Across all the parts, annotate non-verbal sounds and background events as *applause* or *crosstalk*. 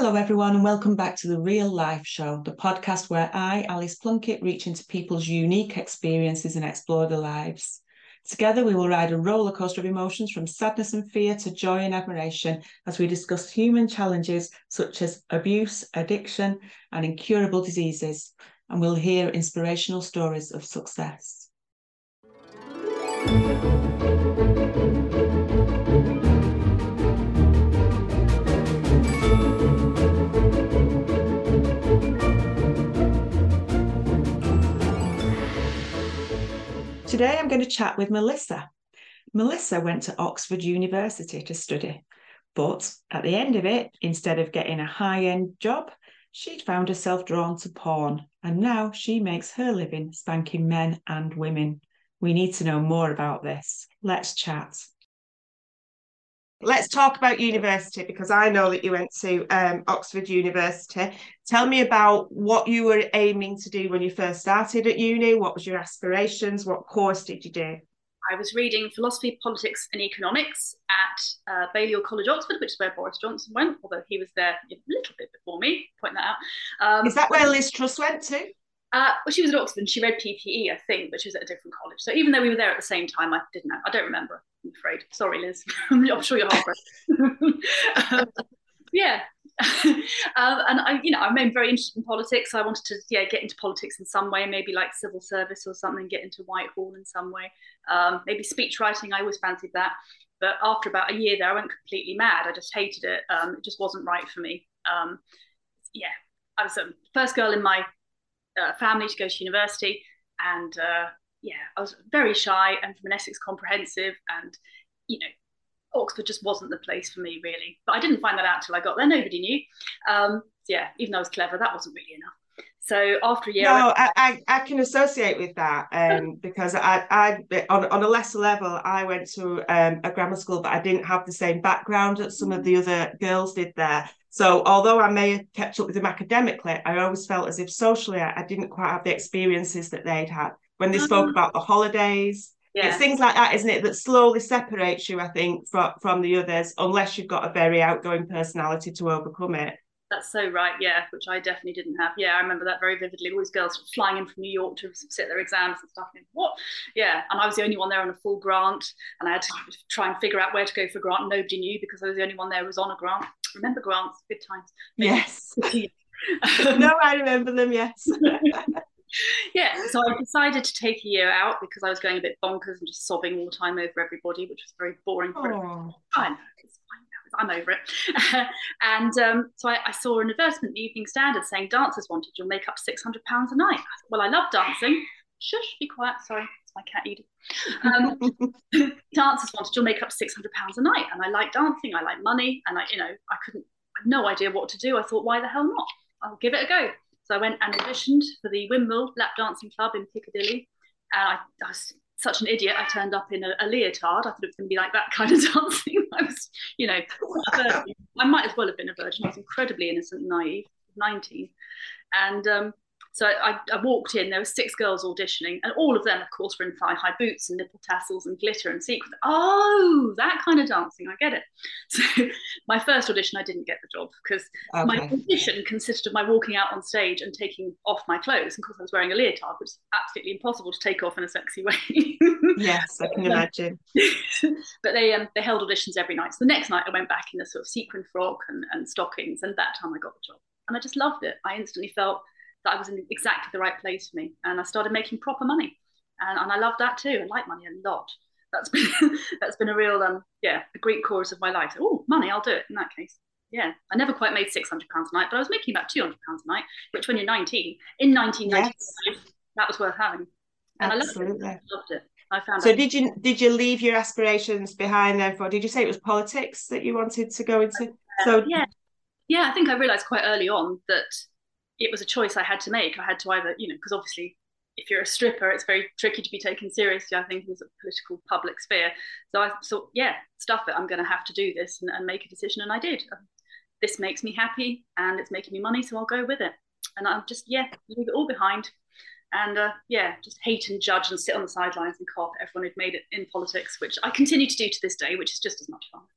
Hello, everyone, and welcome back to the Real Life Show, the podcast where I, Alice Plunkett, reach into people's unique experiences and explore their lives. Together, we will ride a roller coaster of emotions from sadness and fear to joy and admiration as we discuss human challenges such as abuse, addiction, and incurable diseases. And we'll hear inspirational stories of success. Today I'm going to chat with Melissa. Melissa went to Oxford University to study, but at the end of it, instead of getting a high end job, she'd found herself drawn to porn, and now she makes her living spanking men and women. We need to know more about this. Let's chat. Let's talk about university because I know that you went to um, Oxford University. Tell me about what you were aiming to do when you first started at uni. What was your aspirations? What course did you do? I was reading philosophy, politics, and economics at uh, Balliol College, Oxford, which is where Boris Johnson went, although he was there a little bit before me. Point that out. Um, is that where Liz Truss went to? Uh, well, she was at Oxford. She read PPE, I think, but she was at a different college. So even though we were there at the same time, I didn't. Know, I don't remember. I'm afraid. Sorry, Liz. *laughs* I'm sure you're heartbroken. *laughs* um, yeah. *laughs* um, and I, you know, I remained very interested in politics. I wanted to, yeah, get into politics in some way, maybe like civil service or something, get into Whitehall in some way. Um, maybe speech writing. I always fancied that. But after about a year there, I went completely mad. I just hated it. Um, it just wasn't right for me. Um, yeah, I was the first girl in my uh, family to go to university, and uh, yeah, I was very shy and from an Essex comprehensive, and you know, Oxford just wasn't the place for me really. But I didn't find that out till I got there. Nobody knew. Um, yeah, even though I was clever, that wasn't really enough. So after a year, no, I, I, I can associate with that um, *laughs* because I, I on, on a lesser level, I went to um, a grammar school, but I didn't have the same background that some of the other girls did there. So although I may have kept up with them academically, I always felt as if socially I, I didn't quite have the experiences that they'd had when they spoke mm. about the holidays. Yeah. It's things like that, isn't it, that slowly separates you, I think, from, from the others, unless you've got a very outgoing personality to overcome it. That's so right, yeah, which I definitely didn't have. Yeah, I remember that very vividly. All these girls flying in from New York to sit their exams and stuff. And what? Yeah, and I was the only one there on a full grant, and I had to try and figure out where to go for grant. Nobody knew because I was the only one there who was on a grant. Remember grants? Good times. Maybe. Yes. *laughs* *laughs* no, I remember them. Yes. *laughs* yeah, so I decided to take a year out because I was going a bit bonkers and just sobbing all the time over everybody, which was very boring. For I know, it's fine now. I'm over it. *laughs* and um, so I, I, saw an advertisement in the Evening Standard saying dancers wanted you'll make up £600 a night. I thought, well, I love dancing. Shush, be quiet. Sorry, it's my cat Edith. Um, *laughs* dancers wanted you'll make up £600 a night. And I like dancing, I like money. And I, you know, I couldn't, I had no idea what to do. I thought, why the hell not? I'll give it a go. So I went and auditioned for the Windmill Lap Dancing Club in Piccadilly. And I, I was such an idiot. I turned up in a, a, leotard. I thought it was going to be like that kind of *laughs* dancing. I was, you know, I might as well have been a virgin. I was incredibly innocent and naive, 19. And um, so I, I, walked in, there were six girls auditioning, and all of them, of course, were in thigh high boots and nipple tassels and glitter and sequins. Oh, that kind of dancing, I get it. *laughs* So my first audition, I didn't get the job because okay. my audition consisted of my walking out on stage and taking off my clothes. And of course, I was wearing a leotard, which is absolutely impossible to take off in a sexy way. *laughs* yes, I can imagine. *laughs* but they um, they held auditions every night. So the next night, I went back in a sort of sequin frock and, and stockings, and that time I got the job. And I just loved it. I instantly felt that I was in exactly the right place for me. And I started making proper money. And, and I love that too. I like money a lot. That's *laughs* been that's been a real um yeah, a great chorus of my life. Oh, money, I'll do it in that case. Yeah. I never quite made six hundred pounds a night, but I was making about two hundred pounds a night, which when you're nineteen, in nineteen ninety five, yes. that was worth having. And Absolutely. I loved it. I loved it. I found so did you did you leave your aspirations behind then for did you say it was politics that you wanted to go into? So yeah. Yeah, I think I realized quite early on that it was a choice I had to make. I had to either, you know, because obviously if you're a stripper, it's very tricky to be taken seriously, I think, in the political public sphere. So I thought, yeah, stuff it. I'm going to have to do this and, and make a decision. And I did. This makes me happy and it's making me money, so I'll go with it. And I'm just, yeah, leave it all behind. And uh, yeah, just hate and judge and sit on the sidelines and cop everyone who'd made it in politics, which I continue to do to this day, which is just as much fun. *laughs*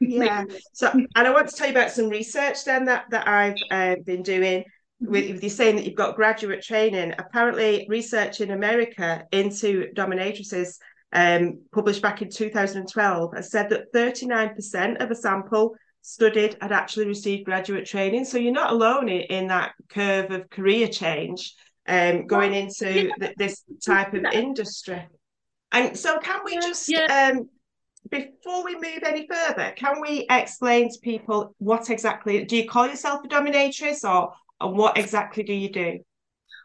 Yeah. so, and I want to tell you about some research then that that I've uh, been doing. With, with you saying that you've got graduate training, apparently research in America into dominatrices um, published back in 2012 has said that 39% of a sample studied had actually received graduate training. So you're not alone in, in that curve of career change um, going well, into yeah. this type of industry. And so, can we just, yeah. um, before we move any further, can we explain to people what exactly do you call yourself a dominatrix or and what exactly do you do?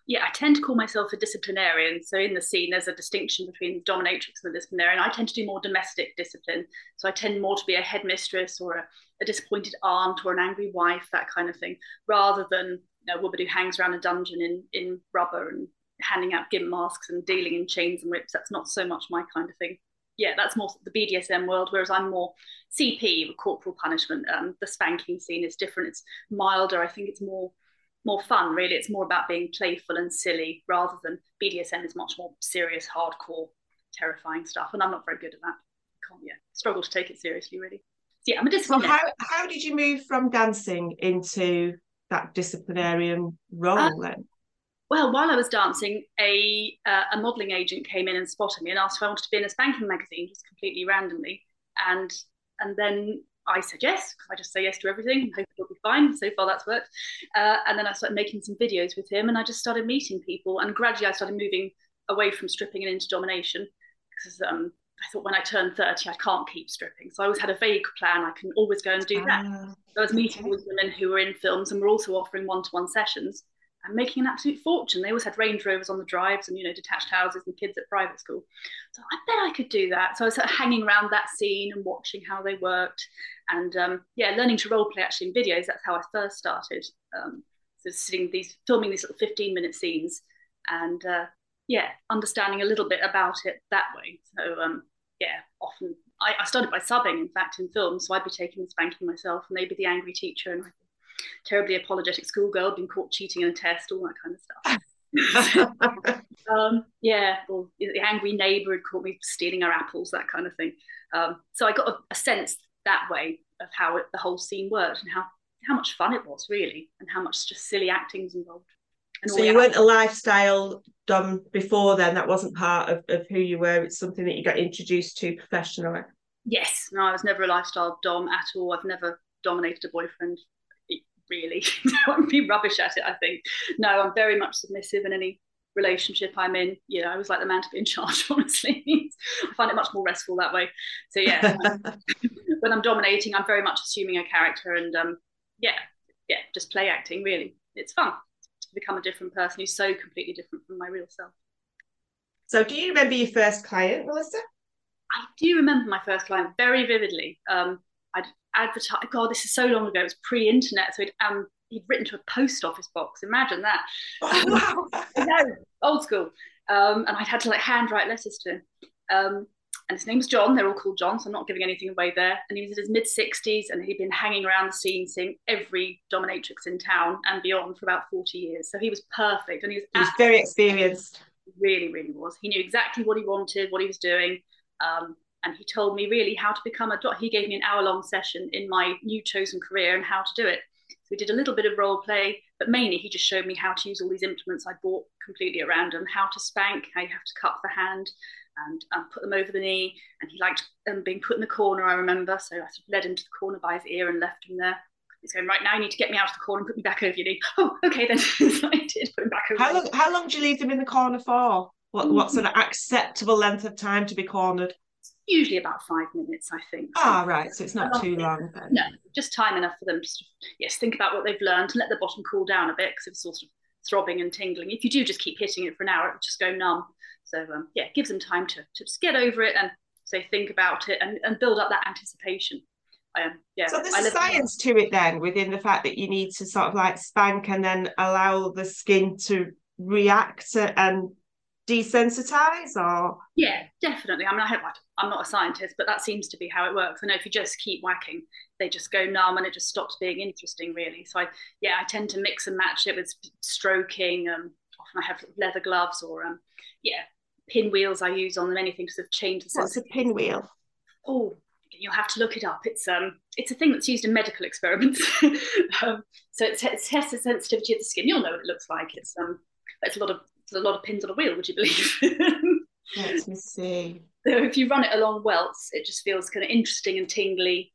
yeah, I tend to call myself a disciplinarian. So in the scene, there's a distinction between dominatrix and the disciplinarian. I tend to do more domestic discipline. So I tend more to be a headmistress or a, a disappointed aunt or an angry wife, that kind of thing, rather than you know, a woman who hangs around a dungeon in, in rubber and handing out gimp masks and dealing in chains and whips. That's not so much my kind of thing. Yeah, that's more the BDSM world, whereas I'm more CP, corporal punishment. Um, the spanking scene is different. It's milder. I think it's more more fun really. It's more about being playful and silly rather than bdsm is much more serious hardcore terrifying stuff and i'm not very good at that. Can't yeah struggle to take it seriously really. So, yeah i'm a disciplinarian. How, how did you move from dancing into that disciplinarian role uh, then? well, while I was dancing, a uh, a modelling agent came in and spotted me and asked if I wanted to be in a spanking magazine, just completely randomly. And and then I said yes, because I just say yes to everything and hope it'll be fine. So far, that's worked. Uh, and then I started making some videos with him, and I just started meeting people. And gradually, I started moving away from stripping and into domination because um, I thought when I turned 30, I can't keep stripping. So I always had a vague plan. I can always go and do that. Uh, so I was meeting with women who were in films and were also offering one to one sessions and making an absolute fortune. They always had Range Rovers on the drives and you know detached houses and kids at private school. So I bet I could do that. So I was sort of hanging around that scene and watching how they worked, and um, yeah, learning to role play actually in videos. That's how I first started. Um, so sitting these filming these little fifteen minute scenes, and uh, yeah, understanding a little bit about it that way. So um, yeah, often I, I started by subbing, in fact, in films. So I'd be taking the spanking myself, and they'd be the angry teacher, and terribly apologetic schoolgirl, been caught cheating in a test, all that kind of stuff. *laughs* um, yeah, or the angry neighbour had caught me stealing her apples, that kind of thing. Um, so I got a, a, sense that way of how it, the whole scene worked and how how much fun it was really, and how much just silly acting was involved. So you weren't a lifestyle dom before then. That wasn't part of, of who you were. It's something that you got introduced to professionally. Yes, no, I was never a lifestyle dom at all. I've never dominated a boyfriend really. *laughs* I won't be rubbish at it, I think. No, I'm very much submissive in any relationship I'm in. You know, I was like the man to be in charge, *laughs* honestly. I find it much more restful that way. So yeah, *laughs* when I'm dominating, I'm very much assuming a character and um, yeah, yeah, just play acting really. It's fun to become a different person who's so completely different from my real self. So do you remember your first client, Melissa? I do remember my first client very vividly. Um, I'd advertise. God, this is so long ago. It was pre-internet, so um, he'd written to a post office box. Imagine that. Oh, *laughs* wow. *laughs* no, old school. Um, and I'd had to like handwrite letters to him. Um, and his name was John. They're all called John, so I'm not giving anything away there. And he was in his mid 60s, and he'd been hanging around the scene, seeing every dominatrix in town and beyond for about 40 years. So he was perfect, and he was, he was very experienced. Really, really was. He knew exactly what he wanted, what he was doing. Um, and he told me really how to become a doc. He gave me an hour long session in my new chosen career and how to do it. So we did a little bit of role play, but mainly he just showed me how to use all these implements I bought completely at random, how to spank, how you have to cup the hand and um, put them over the knee. And he liked um, being put in the corner, I remember. So I sort of led him to the corner by his ear and left him there. He's going, right now you need to get me out of the corner and put me back over your knee. *laughs* Oh, okay then. *laughs* so I did put him back over how long, how long do you leave them in the corner for? What, what's *laughs* an acceptable length of time to be cornered? Usually about five minutes, I think. Ah, right. So it's not too long then. No, just time enough for them to yes think about what they've learned and let the bottom cool down a bit because it's sort of throbbing and tingling. If you do just keep hitting it for an hour, it will just go numb. So um, yeah, it gives them time to, to just get over it and say think about it and, and build up that anticipation. Um, yeah, so there's a science to it then within the fact that you need to sort of like spank and then allow the skin to react and desensitize or yeah definitely i mean i have i'm not a scientist but that seems to be how it works i know if you just keep whacking they just go numb and it just stops being interesting really so i yeah i tend to mix and match it with stroking um often i have leather gloves or um yeah pinwheels i use on them anything to sort of change the what's a pinwheel oh you'll have to look it up. It's um, it's a thing that's used in medical experiments. *laughs* um, so it, it tests the sensitivity of the skin. You'll know what it looks like. It's um, it's a lot of a lot of pins on a wheel. Would you believe? *laughs* Let me see. So if you run it along welts, it just feels kind of interesting and tingly.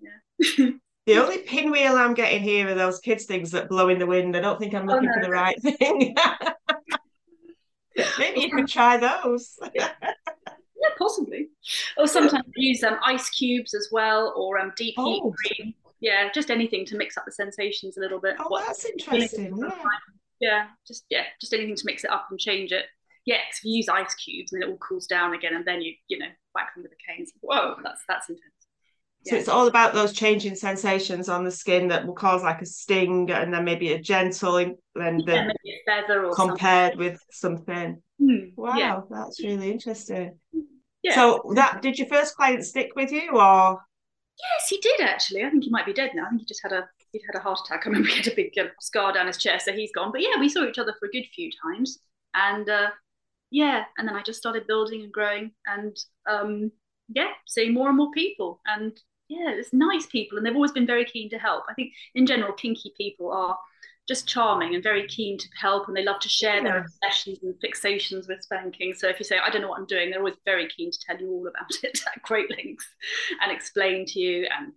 Yeah. *laughs* the only pinwheel I'm getting here are those kids' things that blow in the wind. I don't think I'm oh, looking oh, no. for the right thing. *laughs* Maybe you could try those. yeah, possibly. Or sometimes use um, ice cubes as well, or um, deep heat oh. cream. Yeah, just anything to mix up the sensations a little bit. Oh, what, that's interesting. Yeah. Yeah, just yeah, just anything to mix it up and change it. Yeah, if you use ice cubes and it all cools down again, and then you you know whack them with a cane. Whoa, that's that's intense. So yeah. it's all about those changing sensations on the skin that will cause like a sting and then maybe a gentle and then yeah, the feather compared something. with something. Mm, wow, yeah. that's really interesting. Yeah. So that did your first client stick with you or? Yes, he did actually. I think he might be dead now. I think he just had a he'd had a heart attack. I remember he had a big uh, scar down his chest, so he's gone. But yeah, we saw each other for a good few times, and uh, yeah, and then I just started building and growing, and um, yeah, seeing more and more people, and yeah, it's nice people, and they've always been very keen to help. I think in general, kinky people are just charming and very keen to help, and they love to share their obsessions and fixations with spanking. So if you say, "I don't know what I'm doing," they're always very keen to tell you all about *laughs* it at great lengths and explain to you and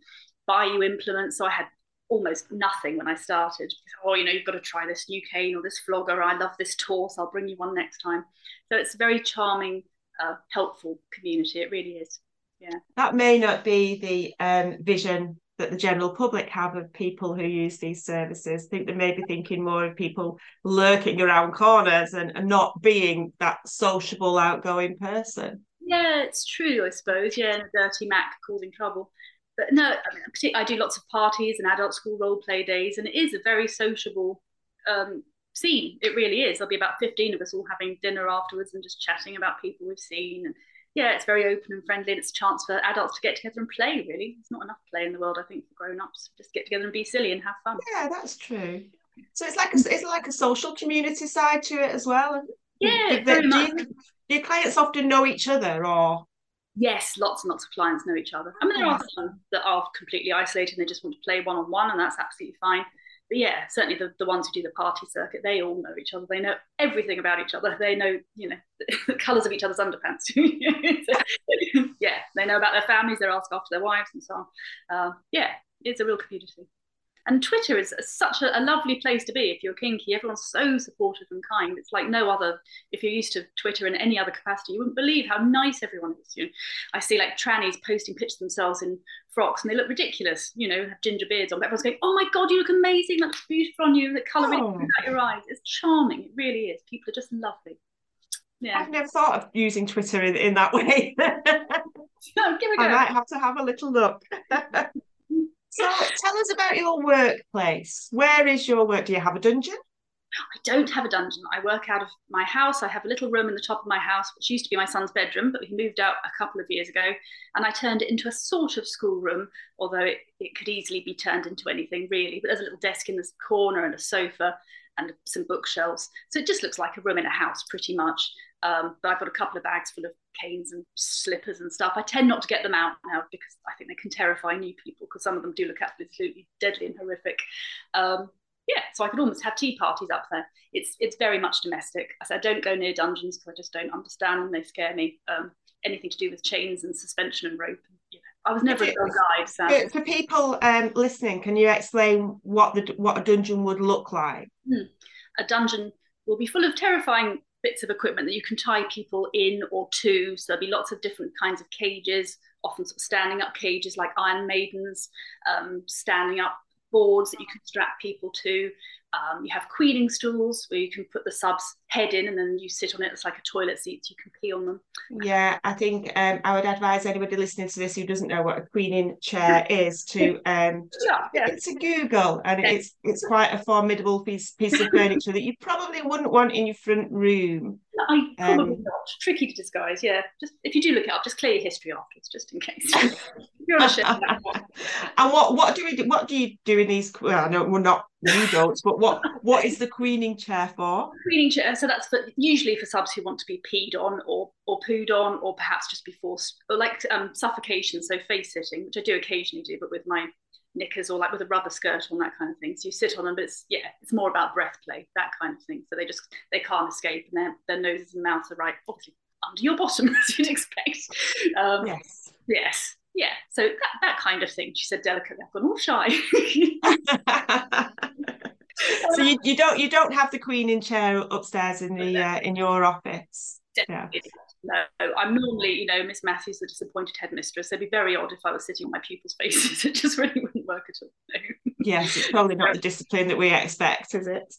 buy you implements. So I had almost nothing when I started. Oh, you know, you've got to try this new cane or this flogger. I love this tawse. I'll bring you one next time. So it's a very charming, uh, helpful community. It really is yeah that may not be the um, vision that the general public have of people who use these services. I think they may be thinking more of people lurking around corners and, and not being that sociable, outgoing person. Yeah, it's true, I suppose. Yeah, and a dirty Mac causing trouble. But no, I, mean, I do lots of parties and adult school role play days, and it is a very sociable um, scene. It really is. There'll be about 15 of us all having dinner afterwards and just chatting about people we've seen and yeah, it's very open and friendly, and it's a chance for adults to get together and play. Really, there's not enough play in the world, I think, for grown-ups. Just get together and be silly and have fun. Yeah, that's true. So it's like a, it's like a social community side to it as well. Yeah, do, do, you, do your clients often know each other, or? Yes, lots and lots of clients know each other. I mean, there are some that are completely isolated and they just want to play one on one, and that's absolutely fine but yeah, certainly the, the ones who do the party circuit, they all know each other. They know everything about each other. They know, you know, *laughs* the colours of each other's underpants. so, *laughs* yeah, they know about their families. They're asked after their wives and so on. Uh, yeah, it's a real community. And Twitter is such a, a, lovely place to be if you're kinky. Everyone's so supportive and kind. It's like no other. If you're used to Twitter in any other capacity, you wouldn't believe how nice everyone is. You know, I see like trannies posting pictures of themselves in frocks and they look ridiculous. You know, have ginger beards on. But everyone's going, "Oh my god, you look amazing! That looks beautiful on you. The colour oh. out your eyes. It's charming. It really is. People are just lovely." Yeah. I've never thought of using Twitter in, in that way. no, *laughs* *laughs* give it a go. I might have to have a little look. *laughs* So tell us about your workplace. Where is your work? Do you have a dungeon? I don't have a dungeon. I work out of my house. I have a little room in the top of my house, which used to be my son's bedroom, but he moved out a couple of years ago. And I turned it into a sort of schoolroom, although it, it could easily be turned into anything really. But there's a little desk in this corner and a sofa and some bookshelves. So it just looks like a room in a house pretty much. Um, but I've got a couple of bags full of canes and slippers and stuff. I tend not to get them out now because I think they can terrify new people because some of them do look absolutely deadly and horrific. Um, yeah, so I could almost have tea parties up there. It's it's very much domestic. I said I don't go near dungeons because I just don't understand them. They scare me. Um, anything to do with chains and suspension and rope. You know, I was never a guide. So. For people um, listening, can you explain what the what a dungeon would look like? Hmm. A dungeon will be full of terrifying bits of equipment that you can tie people in or to. So there'll be lots of different kinds of cages, often sort of standing up cages like Iron Maidens, um, standing up boards that you can strap people to. Um, you have queening stools where you can put the sub's head in and then you sit on it. It's like a toilet seat, so you can pee on them. Yeah, I think um, I would advise anybody listening to this who doesn't know what a queening chair *laughs* is to um, yeah, yeah. it's a Google and it's it's quite a formidable piece piece of furniture that you probably wouldn't want in your front room. I probably um, not. Tricky to disguise, yeah. Just if you do look it up, just clear your history afterwards, just in case. *laughs* *laughs* and what what do we do, what do you do in these? Well, I know we're not You don't. But what what is the queening chair for? Queening chair. So that's for, usually for subs who want to be peed on or or pooed on, or perhaps just be forced, or like um, suffocation. So face sitting, which I do occasionally do, but with my knickers or like with a rubber skirt on that kind of thing. So you sit on them, but it's yeah, it's more about breath play, that kind of thing. So they just they can't escape, and their their noses and mouths are right obviously under your bottom *laughs* as you'd expect. Um, yes. Yes. Yeah. So that, that kind of thing. She said delicately, I've gone all shy. *laughs* so you, you don't you don't have the queening chair upstairs in the uh, in your office. Yeah. No, I'm normally, you know, Miss Matthews, the disappointed headmistress. It'd be very odd if I was sitting on my pupils' faces. *laughs* It just really wouldn't work at all. No. Yes, it's probably not the *laughs* discipline that we expect, is it?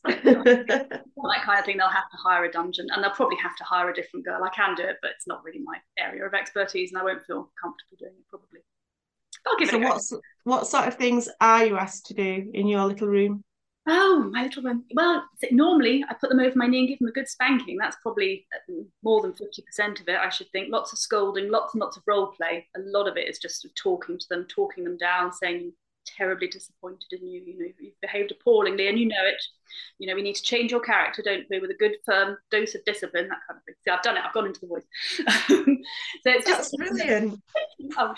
of thing. They'll have to hire a dungeon, and they'll probably have to hire a different girl. I can do it, but it's not really my area of expertise, and I won't feel comfortable doing it probably. I'll give so it a go. what sort of things are you asked to do in your little room? Oh, my little one. Well, normally I put them over my knee and give them a good spanking. That's probably uh, more than 50% of it, I should think. Lots of scolding, lots and lots of role play. A lot of it is just talking to them, talking them down, saying terribly disappointed in you. You know, you've behaved appallingly and you know it. You know, we need to change your character, don't we, with a good firm dose of discipline, that kind of thing. See, I've done it, I've gone into the voice. *laughs* so it's just That's brilliant. *laughs* oh,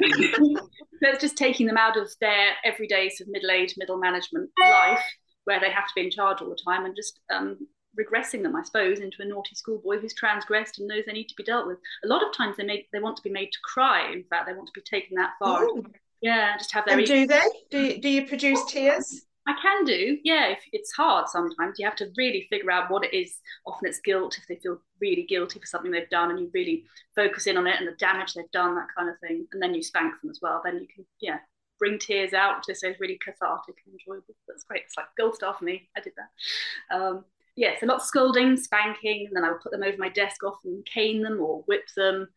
*laughs* it's just taking them out of their everyday sort of middle-aged, middle management life where they have to be in charge all the time and just um, regressing them, I suppose, into a naughty schoolboy who's transgressed and knows they need to be dealt with. A lot of times they make they want to be made to cry. In fact, they want to be taken that far. Oh. Yeah, just have their. And do they? Do you, do you produce tears? I can do, yeah. If it's hard sometimes, you have to really figure out what it is. Often it's guilt if they feel really guilty for something they've done, and you really focus in on it and the damage they've done, that kind of thing. And then you spank them as well. Then you can, yeah, bring tears out, which is really cathartic and enjoyable. That's great. It's like gold star for me. I did that. Um, yeah, so lots of scolding, spanking, and then I would put them over my desk, often cane them or whip them,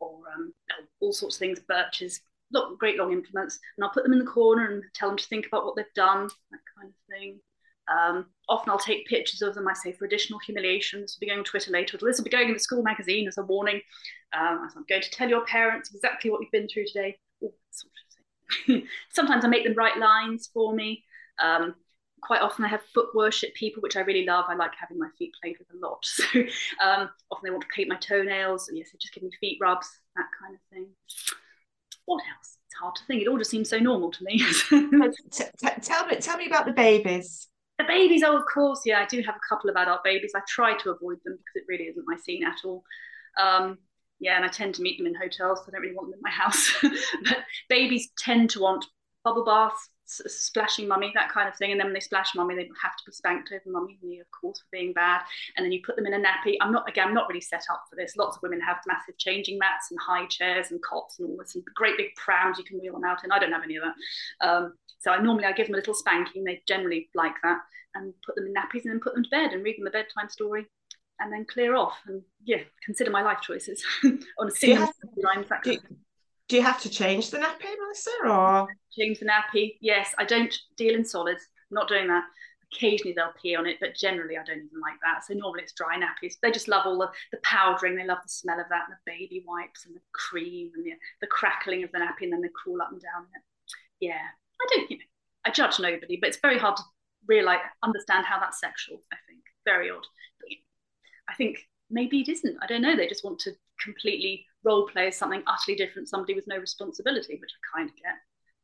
or um, all sorts of things, birches, look, great long implements, and I'll put them in the corner and tell them to think about what they've done, that kind of thing. Um, often I'll take pictures of them, I say, for additional humiliation. This will be going on Twitter later. This will be going in the school magazine as a warning. Um, I'm going to tell your parents exactly what you've been through today. All sort of. *laughs* Sometimes I make them write lines for me. Um, quite often I have foot worship people, which I really love. I like having my feet played with a lot. *laughs* So um, often they want to paint my toenails. And yes, they just give me feet rubs, that kind of thing what else? It's hard to think. It all just seems so normal to me. *laughs* t- t- tell me, tell me about the babies. The babies, oh, of course, yeah. I do have a couple of adult babies. I try to avoid them because it really isn't my scene at all. Um, yeah, and I tend to meet them in hotels, so I don't really want them in my house. *laughs* but babies tend to want bubble baths, splashing mummy, that kind of thing. And then when they splash mummy, they have to be spanked over mummy, of course, for being bad. And then you put them in a nappy. I'm not, again, I'm not really set up for this. Lots of women have massive changing mats and high chairs and cots and all this, and great big prams you can wheel them out in. I don't have any of that. Um, so I normally I give them a little spanking. They generally like that, and put them in nappies and then put them to bed and read them a bedtime story. And then clear off and yeah, consider my life choices *laughs* on a single line. Do you have to change the nappy, Melissa, or change the nappy? Yes, I don't deal in solids. I'm not doing that. Occasionally they'll pee on it, but generally I don't even like that. So normally it's dry nappies. They just love all the, the powdering. They love the smell of that, and the baby wipes and the cream and the, the crackling of the nappy, and then they crawl up and down it. Yeah, I don't. You know, I judge nobody, but it's very hard to realize understand how that's sexual. I think very odd. But, I think maybe it isn't. I don't know. They just want to completely role play as something utterly different, somebody with no responsibility, which I kind of get.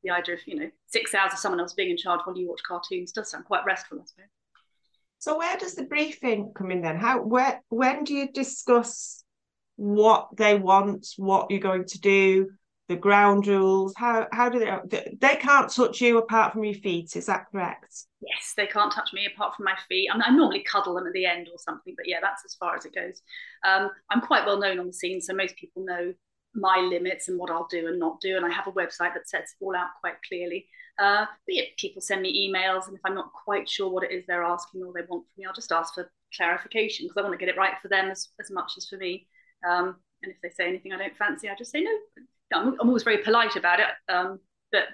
The idea of, you know, six hours of someone else being in charge while you watch cartoons does sound quite restful, I suppose. So where does the briefing come in then? How where when do you discuss what they want, what you're going to do, the ground rules? How how do they they can't touch you apart from your feet, is that correct? yes, they can't touch me apart from my feet. I, mean, I normally cuddle them at the end or something, but yeah, that's as far as it goes. Um, I'm quite well known on the scene, so most people know my limits and what I'll do and not do. And I have a website that sets it all out quite clearly. Uh, but yeah, people send me emails, and if I'm not quite sure what it is they're asking or they want from me, I'll just ask for clarification because I want to get it right for them as, as much as for me. Um, and if they say anything I don't fancy, I just say no. I'm, I'm always very polite about it. Um, but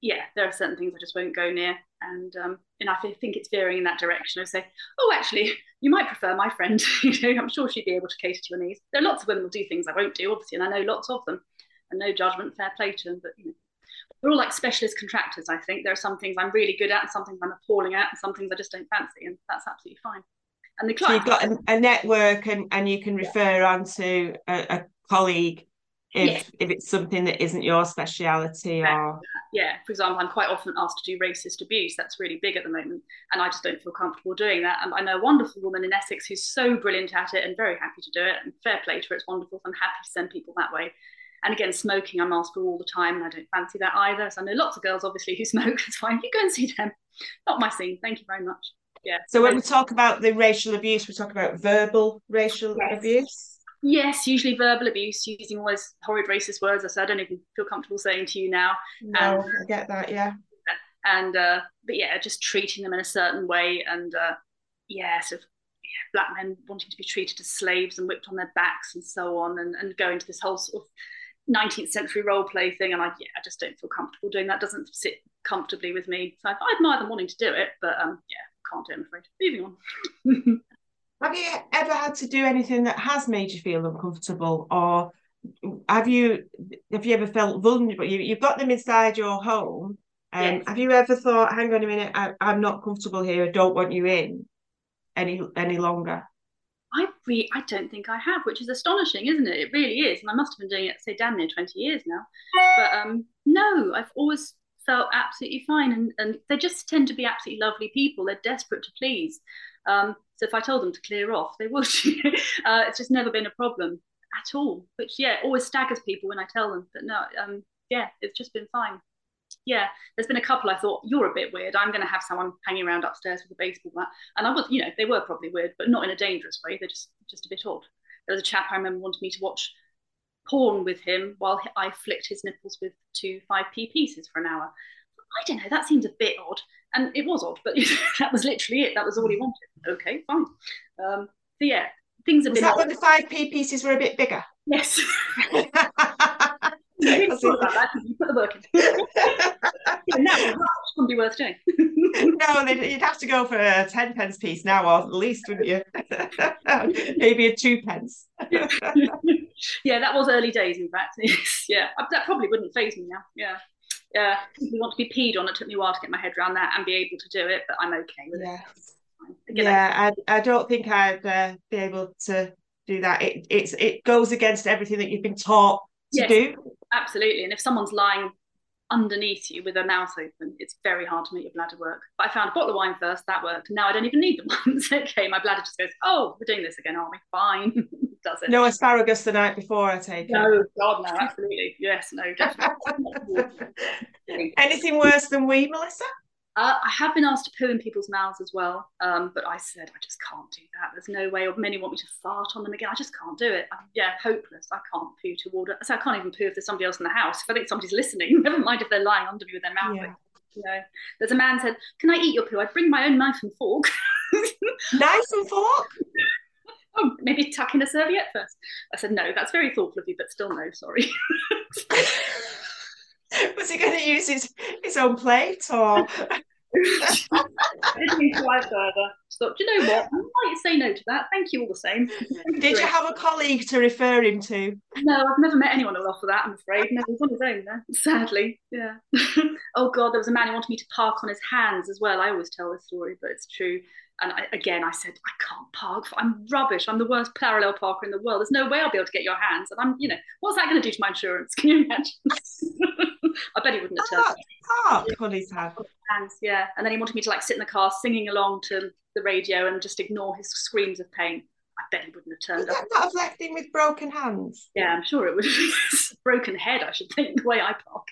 yeah, there are certain things I just won't go near. And um, and I think it's veering in that direction. I say, oh, actually, you might prefer my friend. *laughs* you know, I'm sure she'd be able to cater to your needs. There are lots of women who do things I won't do, obviously, and I know lots of them. And no judgment, fair play to them. But you know, we're all like specialist contractors. I think there are some things I'm really good at, and some things I'm appalling at, and some things I just don't fancy, and that's absolutely fine. And the client, so you've got a, a, network, and and you can refer on to a, a colleague if if it's something that isn't your speciality or yeah for example i'm quite often asked to do racist abuse that's really big at the moment and i just don't feel comfortable doing that and i know a wonderful woman in essex who's so brilliant at it and very happy to do it and fair play to her it's wonderful i'm happy to send people that way. And again smoking i'm asked for all the time and i don't fancy that either so i know lots of girls obviously who *laughs* smoke it's fine you go and see them. Not my scene thank you very much. Yeah. So when we talk about the racial abuse we talk about verbal racial yes. abuse Yes, usually verbal abuse, using all those horrid racist words. I said I don't even feel comfortable saying to you now. No, and, I get that. Yeah. And uh, but yeah, just treating them in a certain way, and uh, yeah, sort of yeah, black men wanting to be treated as slaves and whipped on their backs and so on, and and going to this whole sort of 19th century role play thing. And I yeah, I just don't feel comfortable doing that. Doesn't sit comfortably with me. So I, I admire them wanting to do it, but um, yeah, can't do. it. I'm afraid. Moving on. *laughs* Have you ever had to do anything that has made you feel uncomfortable, or have you have you ever felt vulnerable? You, you've got them inside your home, and yes. have you ever thought, "Hang on a minute, I, am not comfortable here. I don't want you in any any longer." I re- I don't think I have, which is astonishing, isn't it? It really is, and I must have been doing it say damn near twenty years now. But um, no, I've always felt absolutely fine, and and they just tend to be absolutely lovely people. They're desperate to please. Um, so if I told them to clear off, they would. *laughs* uh, it's just never been a problem at all. Which yeah, always staggers people when I tell them. But no, um, yeah, it's just been fine. Yeah, there's been a couple I thought you're a bit weird. I'm going to have someone hanging around upstairs with a baseball bat, and I was, you know, they were probably weird, but not in a dangerous way. They're just just a bit odd. There was a chap I remember wanted me to watch porn with him while I flicked his nipples with two 5p pieces for an hour. I don't know, that seems a bit odd. And it was odd, but *laughs* that was literally it. That was all he wanted. Okay, fine. Um, so yeah, things have was been. that odd. when the five p pieces were a bit bigger? *laughs* Yes. *laughs* you didn't about that you put the work in. yeah, now it wouldn't be worth doing. no, you'd have to go for a ten pence piece now, or at least, wouldn't you? Maybe a two pence. yeah, that was early days. In fact, yeah, that probably wouldn't phase me now. Yeah uh, we want to be peed on. It took me a while to get my head around that and be able to do it, but I'm okay with yeah. it. Again, yeah, I, I don't think I'd uh, be able to do that. It it's it goes against everything that you've been taught to yes, do. Absolutely, and if someone's lying underneath you with a mouth open, it's very hard to make your bladder work. But I found a bottle of wine first, that worked. Now I don't even need the *laughs* ones. okay, my bladder just goes, oh, we're doing this again, aren't we? Fine. *laughs* Does it? No asparagus the night before I take no, it. No, God, no, absolutely. Yes, no, definitely. *laughs* Anything worse than we, Melissa? Uh, I have been asked to poo in people's mouths as well, um, but I said I just can't do that. There's no way. Or many want me to fart on them again. I just can't do it. I'm, yeah, hopeless. I can't poo toward it. So I can't even poo if there's somebody else in the house. If I think somebody's listening, *laughs* never mind if they're lying under me with their mouth. Yeah. You know, there's a man said, "Can I eat your poo?" I'd bring my own knife and fork. *laughs* knife and fork. Oh, maybe tuck in a serviette first. I said, "No, that's very thoughtful of you, but still no, sorry." *laughs* Was he going to use his his own plate or? I didn't need to lie further. So, do you know what? I might say no to that. Thank you all the same. Did you have a colleague to refer him to? No, I've never met anyone who'll offer that, I'm afraid. No, he's on his own there, sadly. Yeah. *laughs* oh, God, there was a man who wanted me to park on his hands as well. I always tell this story, but it's true. And I, again, I said, I can't park. I'm rubbish. I'm the worst parallel parker in the world. There's no way I'll be able to get your hands. And I'm, you know, what's that going to do to my insurance? *laughs* Can you imagine? *laughs* I bet he wouldn't have turned. Park on his hands, yeah. And then he wanted me to like sit in the car singing along to the radio and just ignore his screams of pain. I bet he wouldn't have turned up. That not have left him with broken hands. Yeah, I'm sure it would. *laughs* broken head, I should think, the way I park.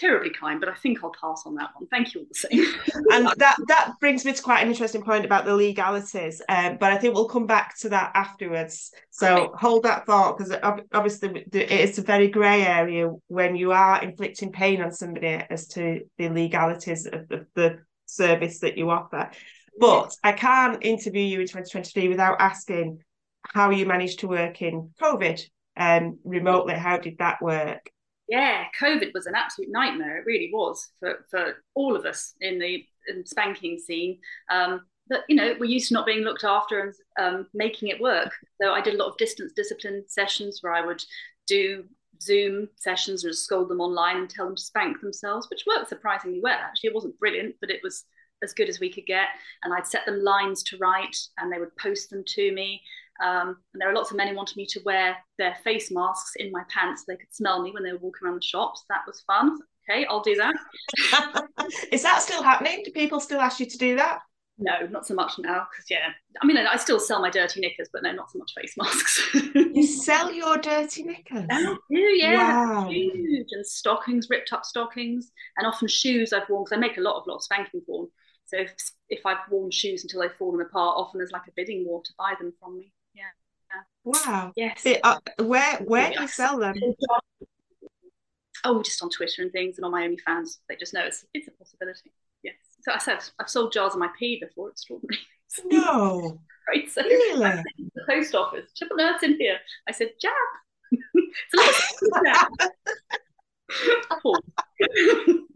Terribly kind, but I think I'll pass on that one. Thank you all the same. *laughs* and that that brings me to quite an interesting point about the legalities, um, but I think we'll come back to that afterwards. So okay. hold that thought because obviously it's a very grey area when you are inflicting pain on somebody as to the legalities of the, the service that you offer. But I can't interview you in 2023 without asking how you managed to work in COVID um, remotely. How did that work? Yeah, COVID was an absolute nightmare. It really was for, for all of us in the in spanking scene. Um, but you know, we're used to not being looked after and um, making it work. So I did a lot of distance discipline sessions where I would do Zoom sessions just scold them online and tell them to spank themselves, which worked surprisingly well. Actually, it wasn't brilliant, but it was as good as we could get. And I'd set them lines to write, and they would post them to me. Um, and there are lots of men who wanted me to wear their face masks in my pants so they could smell me when they were walking around the shops. That was fun. Okay, I'll do that. *laughs* Is that still happening? Do people still ask you to do that? No, not so much now. Because yeah, I mean, I still sell my dirty knickers, but no, not so much face masks. *laughs* you sell your dirty knickers? I do, yeah. Wow. Huge and stockings, ripped up stockings, and often shoes I've worn because I make a lot of lot of spanking porn. So if, if I've worn shoes until they've fallen apart, often there's like a bidding war to buy them from me. Yeah. Wow. Yes. It, uh, where where do you sell them? Oh, just on Twitter and things, and on my OnlyFans. They just know it's it's a possibility. Yes. So I said I've sold jars of my pee before. Extraordinary. No. *laughs* right. So really? The post office. Triple nurse in here. I said jab. *laughs* oh, *laughs*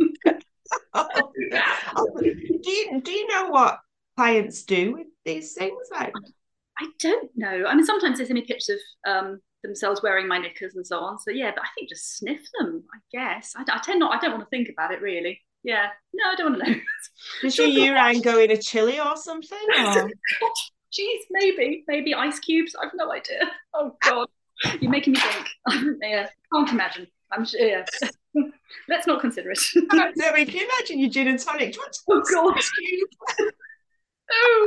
do you do you know what clients do with these things? Like, I don't know. I mean, sometimes they send me pictures of um, themselves wearing my knickers and so on. So yeah, but I think just sniff them. I guess I, I tend not. I don't want to think about it really yeah. No, I don't want to know. *laughs* Does your urine go in a chili or something? *laughs* Or? Jeez, maybe, maybe ice cubes. I've no idea. Oh God, you're making me think. *laughs* yeah, can't imagine. I'm sure. Yeah. Let's not consider it. Mean, can you imagine your gin and tonic? Do you want to oh God. oh.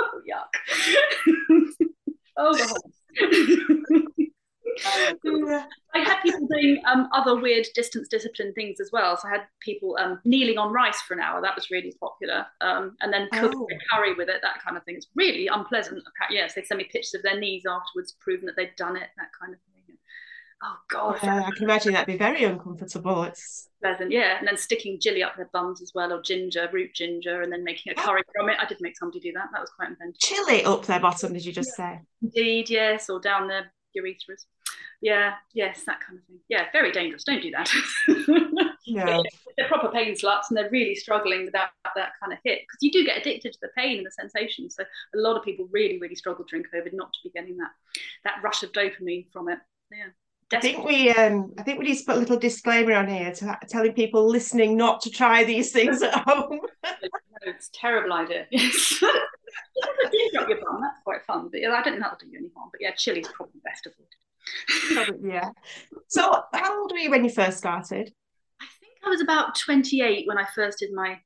Oh, yuck. *laughs* oh, the I had people doing um, other weird distance discipline things as well. So I had people um, kneeling on rice for an hour. That was really popular. Um, and then cooking oh. curry with it, that kind of thing. It's really unpleasant. Yes, they send me pictures of their knees afterwards, proving that they'd done it, that kind of thing. Oh God! Yeah, I can imagine that'd be very uncomfortable. It's pleasant, yeah. And then sticking chili up their bums as well, or ginger, root ginger, and then making a oh. curry from it. I did make somebody do that. That was quite inventive. Chili up their bottom, did you just yeah. say? Indeed, yes, or down their urethras yeah yes that kind of thing yeah very dangerous don't do that *laughs* yeah they're proper pain sluts and they're really struggling without that kind of hit because you do get addicted to the pain and the sensation so a lot of people really really struggle during covid not to be getting that that rush of dopamine from it yeah I think we um I think we need to put a little disclaimer on here to telling people listening not to try these things at home. *laughs* it's a terrible idea. *laughs* Yes. *laughs* you up your bum, that's quite fun. But yeah, I don't think that'll do you any harm. But yeah, chili's probably best avoided yeah. So, how old were you when you first started? I think I was about 28 when I first did my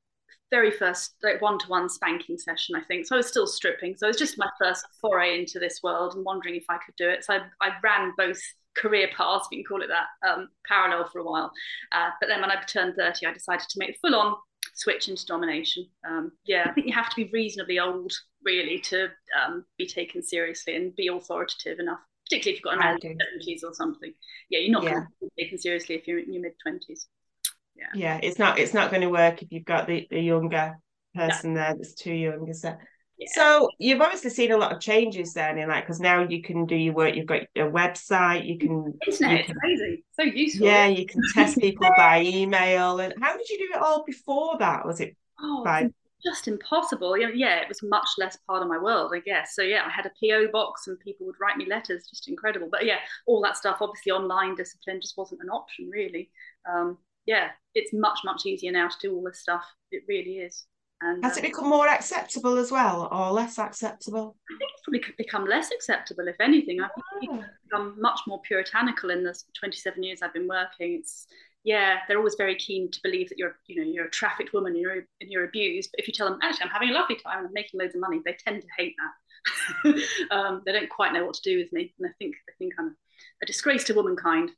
very first like one-to-one spanking session i think so i was still stripping so it was just my first foray into this world and wondering if i could do it so i, I ran both career paths we can call it that um, parallel for a while uh, but then when i turned 30 i decided to make full-on switch into domination um, yeah i think you have to be reasonably old really to um, be taken seriously and be authoritative enough particularly if you've got an early seventies or something. Yeah, you're not yeah. going to be taken seriously if you're in your mid twenties. Yeah. Yeah, it's not it's not going to work if you've got the, the younger person no. there that's too young, is it? Yeah. So you've obviously seen a lot of changes then in like because now you can do your work, you've got a website, you can internet, you can, amazing, so useful. Yeah, you can test *laughs* people by email. And how did you do it all before that? Was it oh, by just impossible. Yeah, it was much less part of my world, I guess. So yeah, I had a PO box and people would write me letters, just incredible. But yeah, all that stuff, obviously online discipline just wasn't an option really. Um, yeah, it's much much easier now to do all this stuff. It really is. And has uh, it become more acceptable as well, or less acceptable? I think it's probably become less acceptable, if anything. I think it's become much more puritanical in the 27 years I've been working. It's yeah, they're always very keen to believe that you're, you know, you're a trafficked woman and you're, and you're abused. But if you tell them, actually, I'm having a lovely time and I'm making loads of money, they tend to hate that. *laughs* um, they don't quite know what to do with me, and I think I think I'm a disgrace to womankind.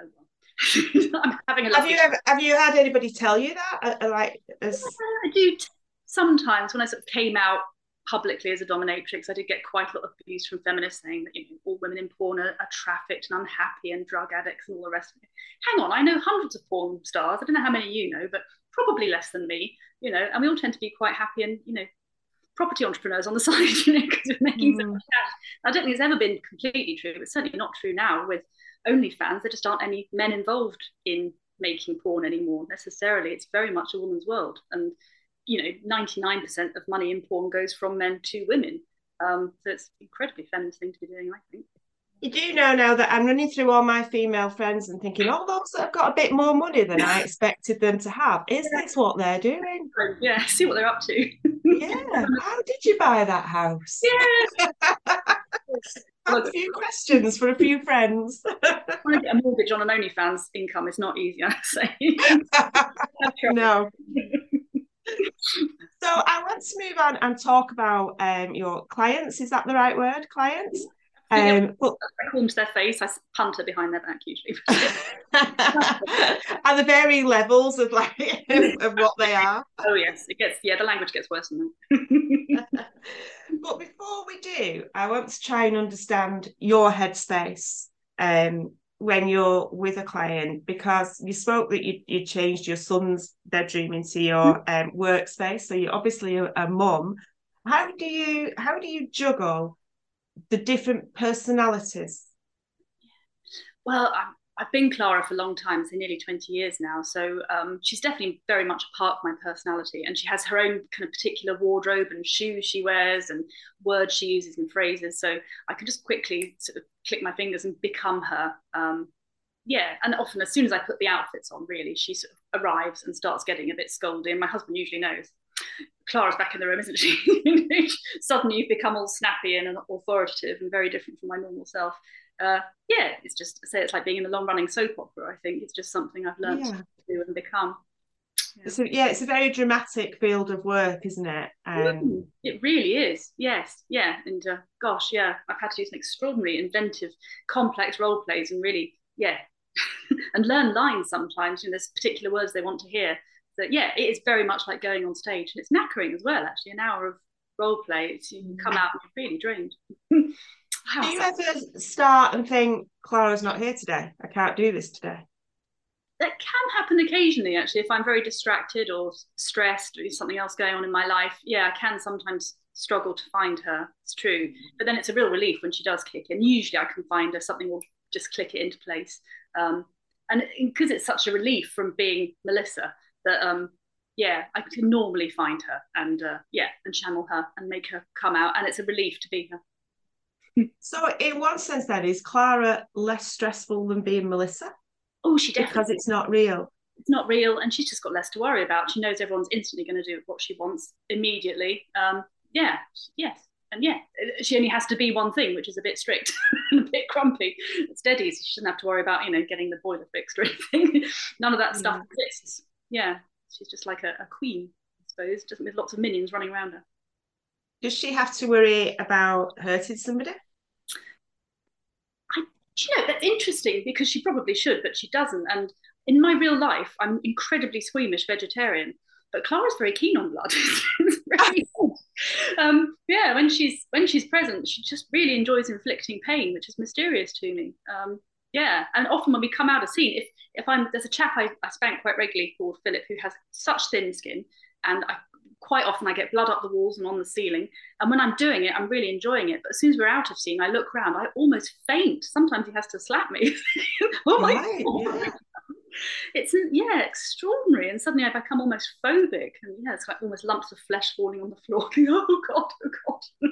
Oh, well. *laughs* I'm having a have you ever have you had anybody tell you that? Uh, uh like, as... I do sometimes when I sort of came out publicly as a dominatrix, I did get quite a lot of abuse from feminists saying that you know all women in porn are, are, trafficked and unhappy and drug addicts and all the rest of it. Hang on, I know hundreds of porn stars. I don't know how many you know, but probably less than me. You know, and we all tend to be quite happy and you know property entrepreneurs on the *laughs* side, you know, because we're making mm. so much cash. I don't think it's ever been completely true. It's certainly not true now with OnlyFans. There just aren't any men involved in making porn anymore necessarily. It's very much a woman's world and you know, 99% of money in porn goes from men to women. Um, so it's incredibly feminist thing to be doing, I think. You do know now that I'm running through all my female friends and thinking, oh, those that have got a bit more money than I *laughs* expected them to have. Is this what they're doing? *laughs* Yeah, see what they're up to. yeah. How did you buy that house? Yeah. *laughs* a few questions for a few friends. Trying to get a mortgage on an OnlyFans income is not easy, I say. no. So I want to move on and talk about um, your clients. Is that the right word? Clients? Um, well, I call them to their face. I punter behind their back usually. *laughs* Are the varying levels of like of what they are? *laughs* Oh yes, it gets yeah. The language gets worse than that. *laughs* but before we do, I want to try and understand your headspace um, when you're with a client because you spoke that you, you changed your son's bedroom into your um, workspace. So you're obviously a, a mum. How do you how do you juggle? the different personalities? Well, i have been Clara for a long time, so nearly 20 years now. So um, she's definitely very much a part of my personality. And she has her own kind of particular wardrobe and shoes she wears and words she uses and phrases. So I can just quickly sort of click my fingers and become her. Um, yeah, and often as soon as I put the outfits on, really, she sort of arrives and starts getting a bit scolding. My husband usually knows. Clara's back in the room, isn't she? *laughs* Suddenly you've become all snappy and authoritative and very different from my normal self. Uh, yeah, it's just say it's like being in a long running soap opera. I think it's just something I've learned yeah. to do and become. Yeah. So yeah, it's a very dramatic field of work, isn't it? Um, it really is. Yes, yeah, and uh, gosh, yeah, I've had to do some extraordinary, inventive, complex role plays, and really, yeah, *laughs* and learn lines sometimes. You know, there's particular words they want to hear, so yeah, it is very much like going on stage, and it's knackering as well. Actually, an hour of role play, it's, you come out really drained. *laughs* do you ever start and think, Clara's not here today? I can't do this today. That can happen occasionally, actually, if I'm very distracted or stressed or something else going on in my life. Yeah, I can sometimes struggle to find her. It's true. But then it's a real relief when she does kick in. Usually I can find her, something will just click it into place. Um, and because it's such a relief from being Melissa, that um yeah I can normally find her and uh, yeah and channel her and make her come out and it's a relief to be her. so in one sense then is Clara less stressful than being Melissa? Oh she definitely because it's not real. It's not real and she's just got less to worry about. She knows everyone's instantly going to do what she wants immediately. Um yeah, yes. And yeah, she only has to be one thing, which is a bit strict *laughs* and a bit grumpy. Steady, so she doesn't have to worry about, you know, getting the boiler fixed or *laughs* anything. None of that stuff yeah. exists yeah, she's just like a, a queen, I suppose, just with lots of minions running around her. Does she have to worry about hurting somebody? I, you know, that's interesting because she probably should, but she doesn't. And in my real life, I'm incredibly squeamish vegetarian, but Clara's very keen on blood. *laughs* *laughs* um, yeah, when she's when she's present, she just really enjoys inflicting pain, which is mysterious to me. Um, yeah, and often when we come out of scene, if if I'm there's a chap I, I spank quite regularly called Philip who has such thin skin, and I quite often I get blood up the walls and on the ceiling. And when I'm doing it, I'm really enjoying it. But as soon as we're out of scene, I look around, I almost faint. Sometimes he has to slap me. *laughs* oh my right, god. Yeah. It's yeah, extraordinary. And suddenly I become almost phobic. And yeah, it's like almost lumps of flesh falling on the floor. *laughs* oh god, oh god.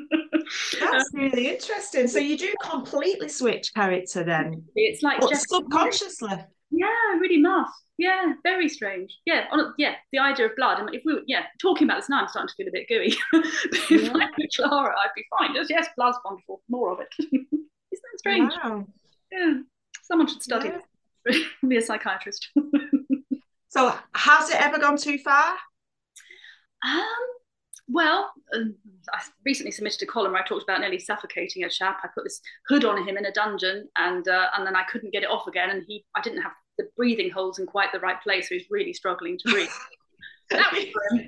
That's um, really interesting. So you do completely switch character then. It's like just subconsciously. Yeah, really must. Yeah, very strange. Yeah, on, yeah. The idea of blood. I mean, if we were, yeah, talking about this now, I'm starting to feel a bit gooey. *laughs* but if I were Clara, I'd be fine. Just yes, blood's wonderful. More of it. *laughs* Isn't that strange? Wow. Yeah. Someone should study. Yeah. *laughs* be a psychiatrist. so, has it ever gone too far? Um, well, um, I recently submitted a column where I talked about nearly suffocating a chap. I put this hood on him in a dungeon, and uh, and then I couldn't get it off again, and he I didn't have the breathing holes in quite the right place, so he's really struggling to breathe. *laughs*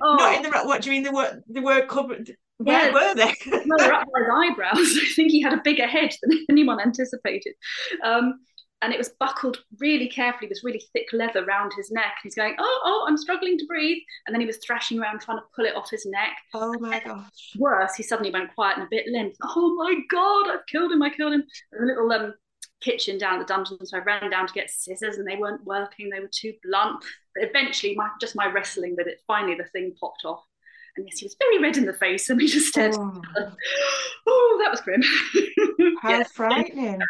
oh. Not in the right. What do you mean? They were they were covered. Where yeah, were they? they're up by his eyebrows. *laughs* I think he had a bigger head than anyone anticipated. Um, and it was buckled really carefully, this really thick leather around his neck. He's going, Oh, oh, I'm struggling to breathe. And then he was thrashing around trying to pull it off his neck. Oh my gosh. Worse, he suddenly went quiet and a bit limp. Oh my God, I've killed him, I killed him. a little um, kitchen down at the dungeon. So I ran down to get scissors and they weren't working, they were too blunt. But eventually, my, just my wrestling with it, finally the thing popped off. And yes, he was very red in the face, and we just said, Oh, oh that was grim. *laughs* How yeah. frightening!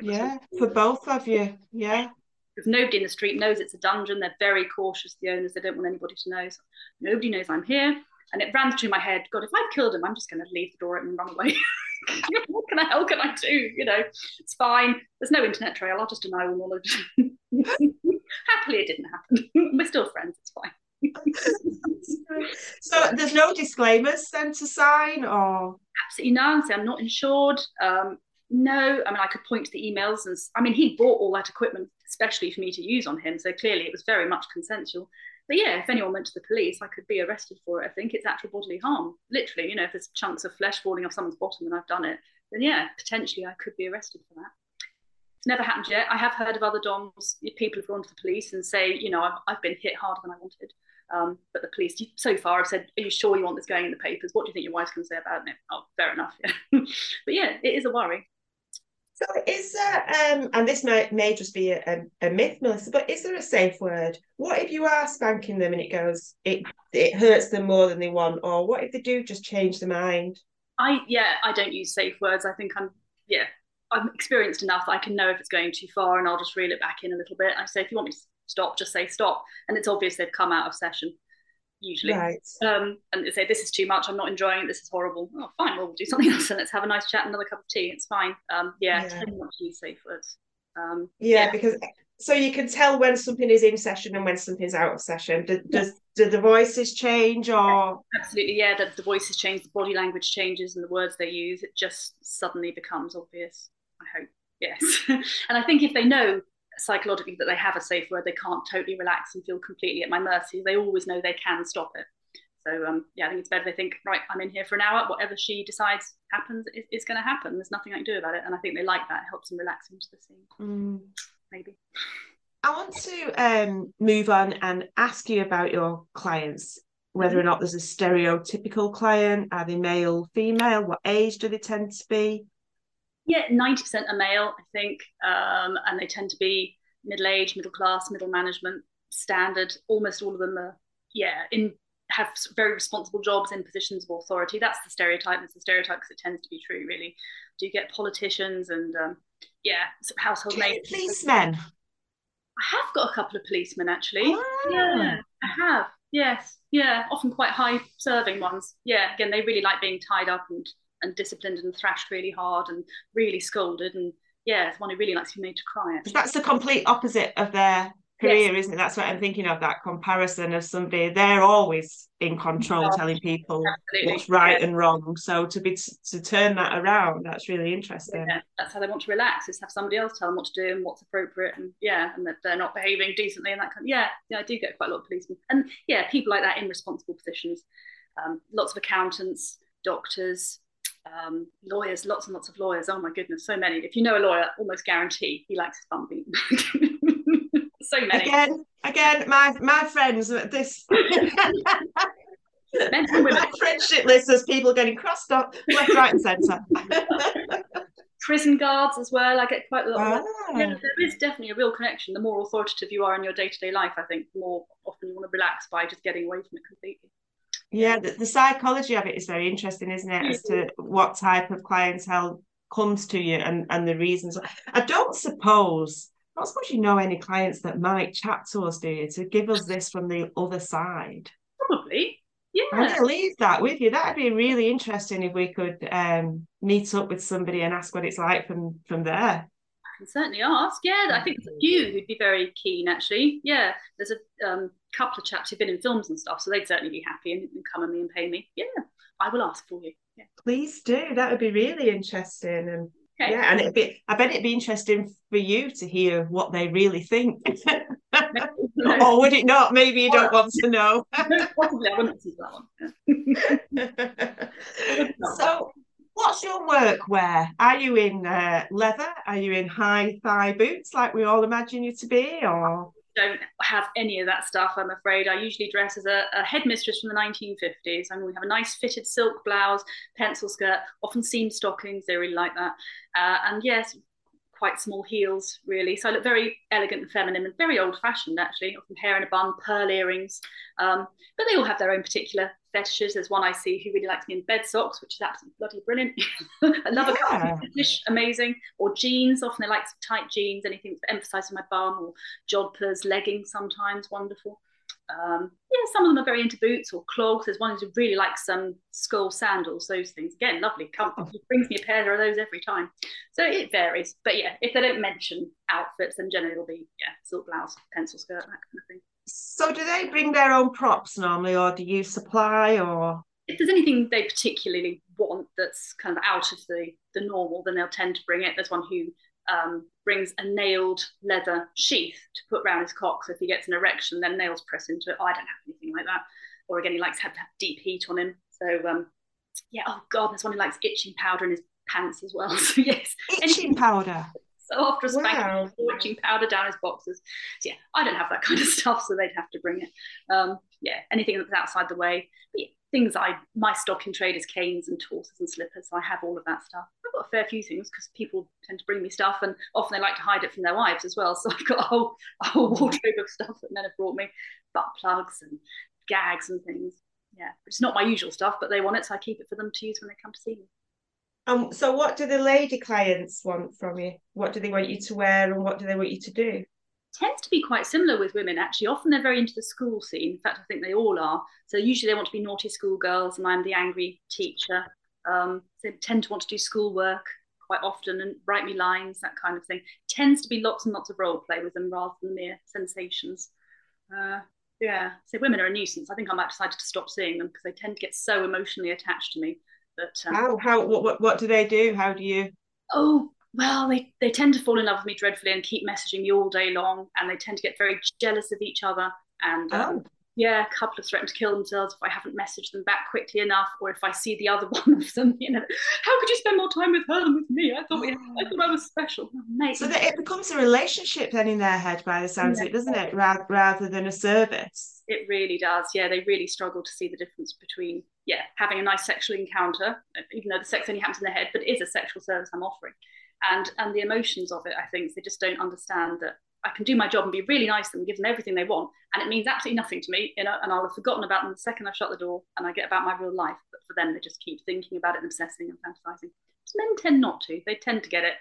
Yeah, for both of you. Yeah. Because nobody in the street knows it's a dungeon. They're very cautious. The owners they don't want anybody to know. So nobody knows I'm here. And it ran through my head. God, if I've killed him, I'm just going to leave the door open and run away. *laughs* what can I? How can I do? You know, it's fine. There's no internet trail. I'll just deny all knowledge. *laughs* Happily, it didn't happen. *laughs* We're still friends. It's fine. so there's no disclaimers then to sign or absolutely none say i'm not insured um, no i mean i could point to the emails and i mean he bought all that equipment especially for me to use on him so clearly it was very much consensual but yeah if anyone went to the police i could be arrested for it i think it's actual bodily harm literally you know if there's chunks of flesh falling off someone's bottom and i've done it then yeah potentially i could be arrested for that it's never happened yet. I have heard of other DOMs, people have gone to the police and say, you know, I've, I've been hit harder than I wanted. Um, but the police, so far, have said, "Are you sure you want this going in the papers? What do you think your wife's going to say about it?" Oh, fair enough. Yeah. *laughs* but yeah, it is a worry. So is there, um, and this may, may just be a, a, a, myth, Melissa, but is there a safe word? What if you are spanking them and it goes, it it hurts them more than they want, or what if they do just change their mind? I yeah, I don't use safe words. I think I'm yeah, I'm experienced enough I can know if it's going too far, and I'll just reel it back in a little bit. I say if you want me to stop, just say stop. And it's obvious they've come out of session, usually. Right. Um, and they say, this is too much, I'm not enjoying it, this is horrible. Oh, fine, well, we'll do something else and let's have a nice chat, another cup of tea. It's fine. Um, yeah, yeah. not use safe words. Um, yeah, yeah, because so you can tell when something is in session and when something's out of session. Do, does do the voices change or absolutely? Yeah, the, the voices change, the body language changes, and the words they use. It just suddenly becomes obvious. I hope yes. *laughs* and I think if they know psychologically that they have a safe word, they can't totally relax and feel completely at my mercy. They always know they can stop it. So um, yeah, I think it's better they think, right, I'm in here for an hour. Whatever she decides happens is, is going to happen. There's nothing I can do about it. And I think they like that. It helps them relax into the scene. Mm. Maybe. I want to um, move on and ask you about your clients, whether or mm-hmm. not there's a stereotypical client. Are they male, female? What age do they tend to be? Yeah, 90% are male, I think, um, and they tend to be middle aged, middle class, middle management, standard. Almost all of them are, yeah, in have very responsible jobs in positions of authority. That's the stereotype. It's the stereotype because it tends to be true, really. Do you get politicians and um, yeah, household names? Policemen. I have got a couple of policemen actually. Ah. Yeah, I have. Yes, yeah, often quite high serving ones. Yeah, again, they really like being tied up and and disciplined and thrashed really hard and really scolded and yeah, it's one who really likes to be made to cry. That's the complete opposite of their career, yes. isn't it? That's what I'm thinking of that comparison of somebody they're always in control, oh, telling people absolutely. what's right yeah. and wrong. So to be to turn that around, that's really interesting. Yeah, that's how they want to relax is have somebody else tell them what to do and what's appropriate, and yeah, and that they're not behaving decently and that kind. Of, yeah, yeah, I do get quite a lot of policemen, and yeah, people like that in responsible positions. Um, lots of accountants, doctors, um, lawyers, lots and lots of lawyers. Oh my goodness, so many. If you know a lawyer, almost guarantee he likes his bum *laughs* so many. Again, again, my my friends, this. *laughs* My friendship list has people getting crossed up left, right, and centre. *laughs* Prison guards as well. I get quite a lot. Ah. Yeah, there is definitely a real connection. The more authoritative you are in your day to day life, I think, the more often you want to relax by just getting away from it completely. Yeah, the, the, psychology of it is very interesting, isn't it? As to what type of clientele comes to you and, and the reasons. I don't suppose, not suppose you know any clients that might chat to us, do you, to give us this from the other side? Probably. Yeah. I'd leave that with you. That'd be really interesting if we could um, meet up with somebody and ask what it's like from from there can certainly ask. Yeah, I think a few who'd be very keen actually. Yeah, there's a um, couple of chaps who've been in films and stuff, so they'd certainly be happy and, and come and me and pay me. Yeah, I will ask for you. Yeah. Please do. That would be really interesting. And okay. yeah, and it'd be I bet it'd be interesting for you to hear what they really think. *laughs* *laughs* or would it not? Maybe you don't want to know. *laughs* Possibly, I wouldn't see that one. so What's your workwear? Are you in uh, leather? Are you in high thigh boots like we all imagine you to be, or? Don't have any of that stuff. I'm afraid. I usually dress as a, a headmistress from the 1950s. I mean, we have a nice fitted silk blouse, pencil skirt, often seam stockings. They really like that. Uh, and yes, quite small heels, really. So I look very elegant and feminine and very old fashioned, actually. Often hair in a bun, pearl earrings. Um, but they all have their own particular fetishes. There's one I see who really likes me in bed socks, which is absolutely bloody brilliant. *laughs* I love yeah. a fetish, amazing. Or jeans, often they like tight jeans, anything emphasizing my bum, or jodhpurs, leggings sometimes, wonderful. Um, yeah, some of them are very into boots or clogs. There's one who really likes some um, Scholl sandals, those things. Again, lovely, comfort. Oh. He brings me a pair of those every time. So it varies. But yeah, if they don't mention outfits, then generally it'll be, yeah, silk blouse, pencil skirt, that kind of thing. So do they bring their own props normally, or do you supply, or? If there's anything they particularly want that's kind of out of the, the normal, then they'll tend to bring it. There's one who um, brings a nailed leather sheath to put around his cock. So if he gets an erection, then nails press into it. Oh, I don't have anything like that. Or again, he likes to have, deep heat on him. So um, yeah, oh god, there's one who likes itching powder in his pants as well. *laughs* So yes, itching powder. So after a spanking, wow. itching powder down his boxes. So yeah, I don't have that *laughs* kind of stuff, so they'd have to bring it. Um, yeah, anything that's outside the way. But yeah, things I my stock in trade is canes and tawses and slippers. So I have all of that stuff. I've got a fair few things because people tend to bring me stuff, and often they like to hide it from their wives as well. *laughs* So I've got a whole a whole wardrobe of stuff that men have brought me, butt plugs and gags and things. Yeah, it's not my usual stuff, but they want it, so I keep it for them to use when they come to see me. Um, so what do the lady clients want from you? What do they want you to wear, and what do they want you to do? tends to be quite similar with women actually. Often they're very into the school scene. In fact i think they all are. So usually they want to be naughty schoolgirls and i'm the angry teacher. Um, they tend to want to do schoolwork quite often and write me lines that kind of thing. Tends to be lots and lots of role play with them rather than mere sensations. Uh, yeah so women are a nuisance. I think i might decide to stop seeing them because they tend to get so emotionally attached to me but um, how how what, what what do they do how do you oh well, they, they tend to fall in love with me dreadfully and keep messaging me all day long, and they tend to get very jealous of each other. And um, oh. yeah, a couple have threatened to kill themselves if I haven't messaged them back quickly enough, or if I see the other *laughs* one of them. You know, how could you spend more time with her than with me? I thought we, I thought I was special. Oh, so that it becomes a relationship then in their head, by the sounds yeah. of it, doesn't it? Rather rather than a service. It really does. Yeah, they really struggle to see the difference between yeah having a nice sexual encounter, uh, even though the sex only happens in their head, but it is a sexual service I'm offering. And and the emotions of it i think they just don't understand that i can do my job and be really nice to them and give them everything they want and it means absolutely nothing to me you know and i'll have forgotten about them the second i shut the door and i get about my real life. But for them they just keep thinking about it and obsessing and fantasizing. Men tend not to. They tend to get it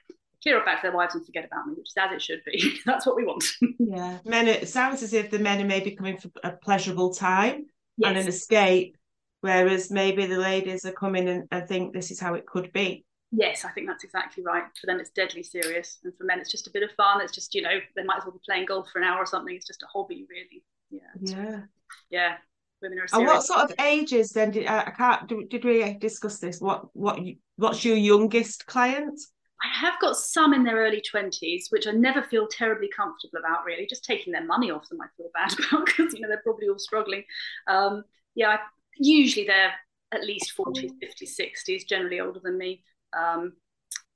clear up back to their wives and forget about me which is as it should be. *laughs* That's what we want. Yeah. Men it sounds as if the men are maybe coming for a pleasurable time yes. and an escape whereas maybe the ladies are coming and, and think this is how it could be Yes, I think that's exactly right. For them, it's deadly serious, and for men, it's just a bit of fun. It's just you know they might as well be playing golf for an hour or something. It's just a hobby, really. Yeah. Yeah. Yeah. Women are. Serious. And what sort of ages then? Did I can't? Did we discuss this? What what what's your youngest client? I have got some in their early 20s, which I never feel terribly comfortable about, really. Just taking their money off them, I feel bad *laughs* about because, you know, they're probably all struggling. Um, yeah, I, usually they're at least 40s, 50s, 60s, generally older than me. Um,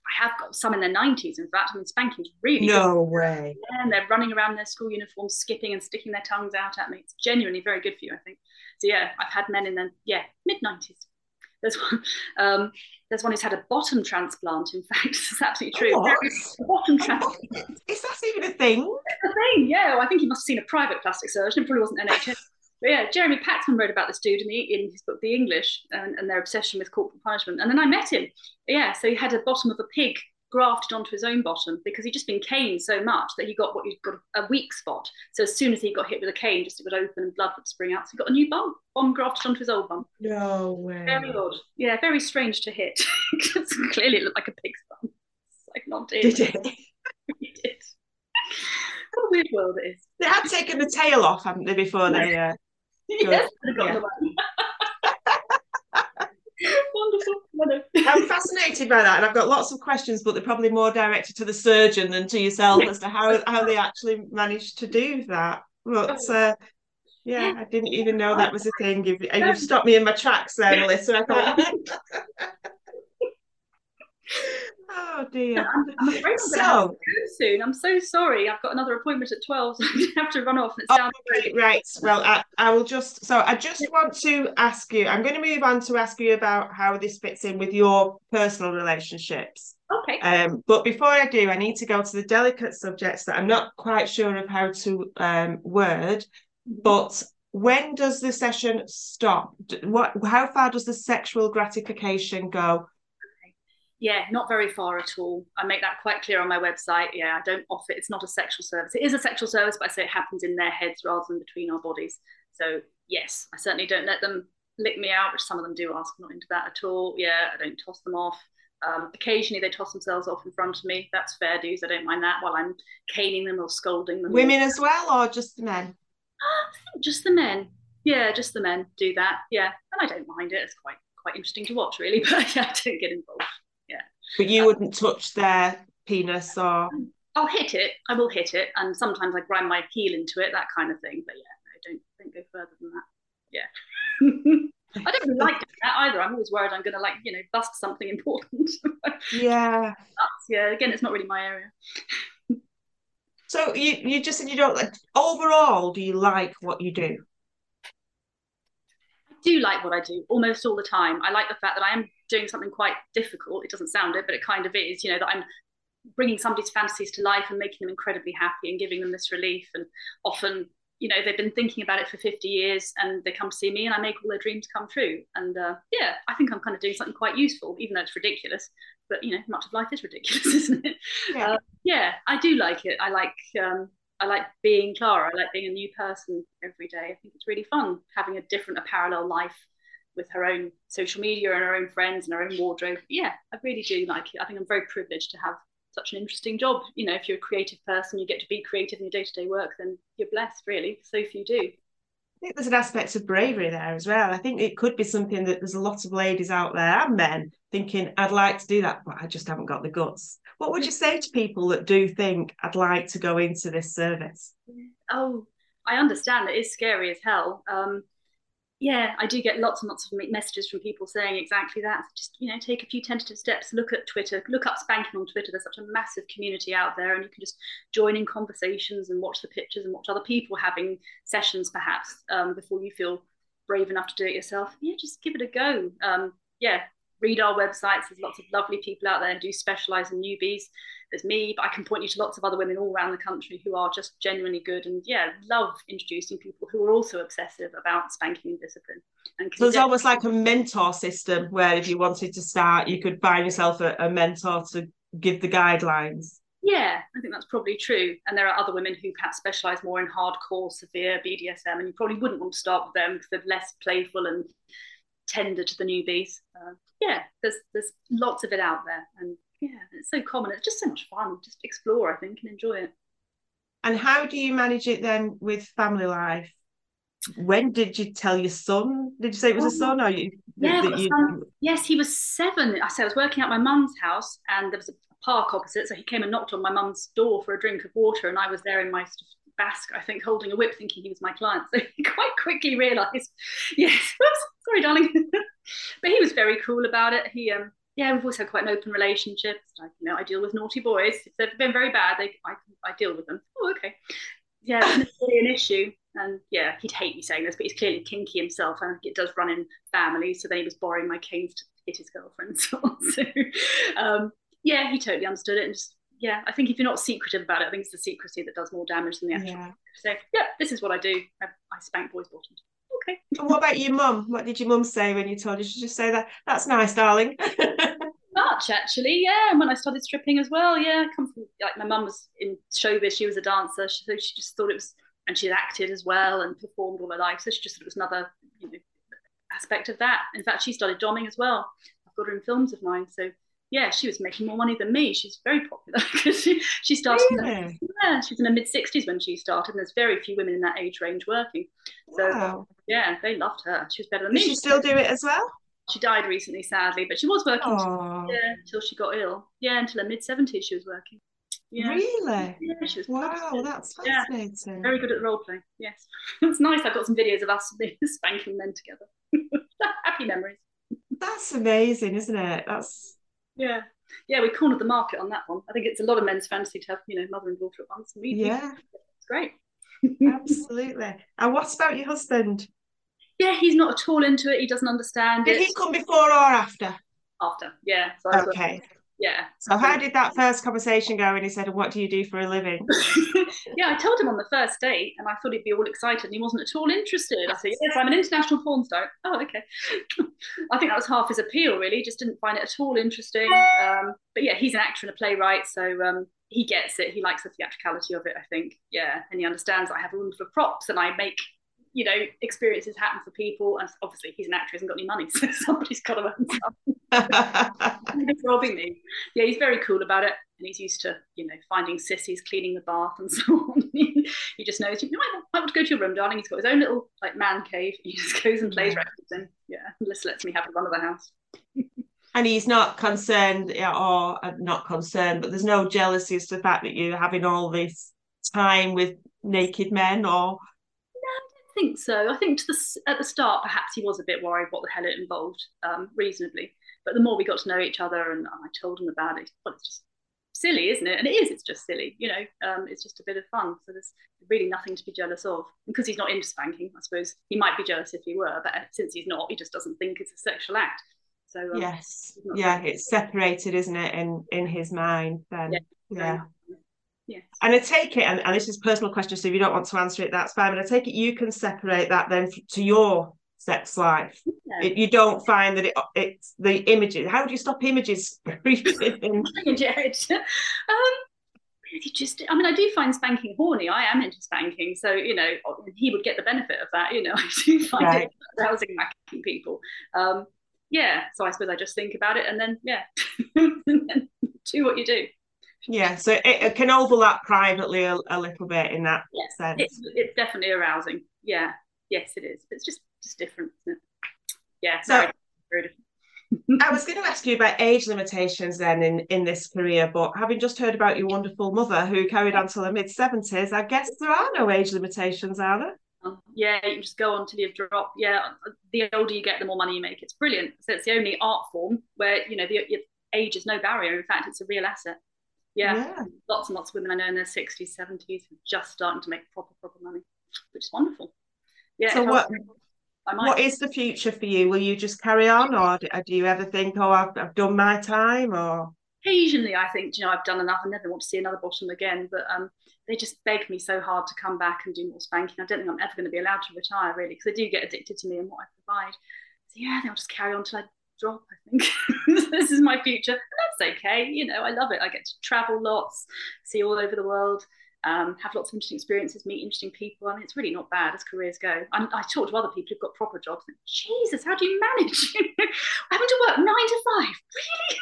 I have got some in their 90s, in fact. I mean, spanking's really No good. way. And they're running around in their school uniforms, skipping and sticking their tongues out at me. It's genuinely very good for you, I think. So, yeah, I've had men in their, yeah, mid 90s. There's one, um, there's one who's had a bottom transplant, in fact. *laughs* It's absolutely true. What? bottom *laughs* transplant. Is that even a thing? It's a thing, yeah. Well, I think he must have seen a private plastic surgeon. It probably wasn't NHS. But yeah, Jeremy Paxman wrote about this dude in, the, in his book, The English, and, and, their obsession with corporal punishment. And then I met him. Yeah, so he had a bottom of a pig grafted onto his own bottom because he'd just been caned so much that he got what you got a weak spot. So as soon as he got hit with a cane, just it would open and blood would spring out. So he got a new bum, bum grafted onto his old bum. No way. Very odd. Yeah, very strange to hit. *laughs* clearly it looked like a pig's bum. It's like not did. Did it? *laughs* it did. What a weird world it is. They had taken the tail off, haven't they, before they uh, yes, yeah. *laughs* Wonderful. I'm fascinated by that, and I've got lots of questions, but they're probably more directed to the surgeon than to yourself as to how how they actually managed to do that. But uh, yeah, I didn't even know that was a thing. You've, you've stopped me in my tracks there, Melissa. *laughs* *laughs* Oh dear. I'm, I'm afraid I'm so, go soon. I'm so sorry. I've got another appointment at 12, *laughs* so I have to run off. It's down okay, right. Well, I, I will just so I just want to ask you, I'm going to move on to ask you about how this fits in with your personal relationships. Okay. Um, but before I do, I need to go to the delicate subjects that I'm not quite sure of how to um, word. Mm-hmm. But when does the session stop? What? How far does the sexual gratification go? Yeah, not very far at all. I make that quite clear on my website. Yeah, I don't offer it's not a sexual service. It is a sexual service, but I say it happens in their heads rather than between our bodies. So yes, I certainly don't let them lick me out, which some of them do ask. I'm not into that at all. Yeah, I don't toss them off. Um, occasionally they toss themselves off in front of me. That's fair dues. I don't mind that while I'm caning them or scolding them. Women as well, or just the men? *gasps* Just the men. Yeah, just the men do that. Yeah, and I don't mind it. It's quite quite interesting to watch, really. *laughs* But yeah, I don't get involved. But you wouldn't touch their penis or. I'll hit it. I will hit it, and sometimes I grind my heel into it, that kind of thing. But yeah, no, don't don't go further than that. Yeah. *laughs* I don't really like that either. I'm always worried I'm going to like you know bust something important. *laughs* yeah. That's, yeah. Again, it's not really my area. so you you just said you don't like. Overall, do you like what you do? I do like what I do almost all the time. I like the fact that I am doing something quite difficult. It doesn't sound it, but it kind of is. You know that I'm bringing somebody's fantasies to life and making them incredibly happy and giving them this relief. And often, you know, they've been thinking about it for 50 years and they come to see me and I make all their dreams come true. And uh, yeah, I think I'm kind of doing something quite useful, even though it's ridiculous. But you know, much of life is ridiculous, *laughs* isn't it? Yeah, uh, yeah I do like it. I like um, I like being Clara. I like being a new person every day. I think it's really fun having a different, a parallel life with her own social media and her own friends and her own wardrobe. Yeah, I really do like it. I think I'm very privileged to have such an interesting job. You know, if you're a creative person, you get to be creative in your day to day work, then you're blessed, really. So few do. I think there's an aspect of bravery there as well. I think it could be something that there's a lot of ladies out there and men thinking, I'd like to do that, but I just haven't got the guts. What would you say to people that do think I'd like to go into this service? Oh, I understand that it's scary as hell. Um, yeah, I do get lots and lots of messages from people saying exactly that. Just you know, take a few tentative steps. Look at Twitter. Look up spanking on Twitter. There's such a massive community out there, and you can just join in conversations and watch the pictures and watch other people having sessions, perhaps um, before you feel brave enough to do it yourself. Yeah, just give it a go. Um, yeah, read our websites. There's lots of lovely people out there and do specialize in newbies. There's me, but I can point you to lots of other women all around the country who are just genuinely good and yeah, love introducing people who are also obsessive about spanking and discipline. And so it's almost like a mentor system where if you wanted to start, you could find yourself a, a mentor to give the guidelines. Yeah, I think that's probably true. And there are other women who perhaps specialize more in hardcore, severe BDSM, and you probably wouldn't want to start with them because they're less playful and tender to the newbies. Uh, yeah, there's there's lots of it out there, and yeah, it's so common. It's just so much fun. Just explore, I think, and enjoy it. And how do you manage it then with family life? When did you tell your son? Did you say it was a son, or you? Yeah, you... Son, yes, he was seven. I said I was working at my mum's house, and there was a park opposite, so he came and knocked on my mum's door for a drink of water, and I was there in my basque, I think, holding a whip, thinking he was my client. *laughs* So he quite quickly realised, *laughs* yes, *laughs* sorry, darling. but he was very cool about it. He, um, yeah, we've always had quite an open relationship. Like, you know, I deal with naughty boys. If they've been very bad, they, I, I deal with them. Oh, okay. Yeah, it's really an issue. And yeah, he'd hate me saying this, but he's clearly kinky himself. and it does run in families. So then he was borrowing my canes to hit his girlfriend. *laughs* So, um, yeah, he totally understood it and just yeah, I think if you're not secretive about it, I think it's the secrecy that does more damage than the actual. Yeah. So yeah, this is what I do. I, I spank boys' bottoms. Okay. And what about your mum? What did your mum say when you told her? She just say that that's nice, darling. *laughs* Much actually, yeah. And when I started stripping as well, yeah. I come from like my mum was in showbiz. She was a dancer, so she just thought it was, and she'd acted as well and performed all her life. So she just thought it was another, you know, aspect of that. In fact, she started doming as well. I've got her in films of mine, so yeah, she was making more money than me. She's very popular *laughs* because she, she started. Really? The, yeah, she was in her mid sixties when she started, and there's very few women in that age range working. So wow. yeah, they loved her. She was better than Does me. she still do it as well? She died recently, sadly, but she was working yeah, until she got ill. Yeah, until her mid seventies, she was working. Yeah. Really? Yeah, she was. Wow, that's fascinating. Yeah, very good at the role play. Yes, *laughs* it's nice. I've got some videos of us *laughs* spanking men together. Happy memories. That's amazing, isn't it? That's yeah. Yeah, we cornered the market on that one. I think it's a lot of men's fantasy to have, you know, mother and daughter at once. And we, yeah. It's great. Absolutely. And what about your husband? Yeah, he's not at all into it. He doesn't understand Did it. he come before or after? After, yeah. So okay. Yeah. So how did that first conversation go when he said, What do you do for a living? *laughs* yeah, I told him on the first date and I thought he'd be all excited and he wasn't at all interested. I said, Yes, I'm an international porn star. Oh, okay. *laughs* I think that was half his appeal, really. Just didn't find it at all interesting. Um, but yeah, he's an actor and a playwright, so um, he gets it. He likes the theatricality of it, I think. Yeah. And he understands I have a room for props and I make you know, experiences happen for people. And obviously, he's an actor, he hasn't got any money, *laughs* so somebody's got to earn something. *laughs* he's robbing me. Yeah, he's very cool about it, and he's used to, you know, finding sissies, cleaning the bath, and *laughs* so on. he just knows you might, might want to go to your room, darling. He's got his own little like man cave. He just goes and plays records, and yeah, just lets me have the run of the house. and he's not concerned, or uh, not concerned, but there's no jealousy as to the fact that you're having all this time with naked men, or No, I don't think so. I think the, at the start, perhaps he was a bit worried what the hell it involved, um, reasonably. But the more we got to know each other, and I told him about it, well, it's just silly, isn't it? And it is. It's just silly. You know, um, it's just a bit of fun. So there's really nothing to be jealous of. Because he's not into spanking, I suppose he might be jealous if he were, but since he's not, he just doesn't think it's a sexual act. So um, yes, yeah, it's separated, isn't it, in in his mind? Then yeah. yeah. Yes. And I take it, and, and this is personal question, so if you don't want to answer it, that's fine. But I take it you can separate that then to your sex life. Yeah. It, you don't find that it it's the images. How do you stop images? *laughs* Jared. *laughs* um, just I mean I do find spanking horny. I am into spanking, so you know he would get the benefit of that. You know *laughs* I do find right. it arousing people. Um, yeah, so I suppose I just think about it and then yeah, and then do what you do yeah so it, it, can overlap privately a, a, little bit in that yes, sense it's, it's definitely arousing yeah yes it is it's just just different yeah so I was going to ask you about age limitations then in, in this career, but having just heard about your wonderful mother who carried on till the mid 70s, I guess there are no age limitations, are there? Um, yeah, you just go on till you drop. Yeah, the older you get, the more money you make. It's brilliant. So it's the only art form where you know the age is no barrier. In fact, it's a real asset yeah, yeah, lots and lots of women I know in their 60s, 70s who are just starting to make proper, proper money, which is wonderful. Yeah. So what? What is the future for you? Will you just carry on, or do you ever think, "Oh, I've, I've done my time"? Or occasionally, I think, you know, I've done enough. I never want to see another bottom again. But um, they just beg me so hard to come back and do more spanking. I don't think I'm ever going to be allowed to retire, really, because they do get addicted to me and what I provide. So yeah, they'll just carry on till I drop, I think. *laughs* this is my future. And that's okay. You know, I love it. I get to travel lots, see all over the world, um, have lots of interesting experiences, meet interesting people. I mean, it's really not bad as careers go. I'm, i talk to other people who've got proper jobs. And, Jesus, how do you manage? *laughs* Having to work nine to five,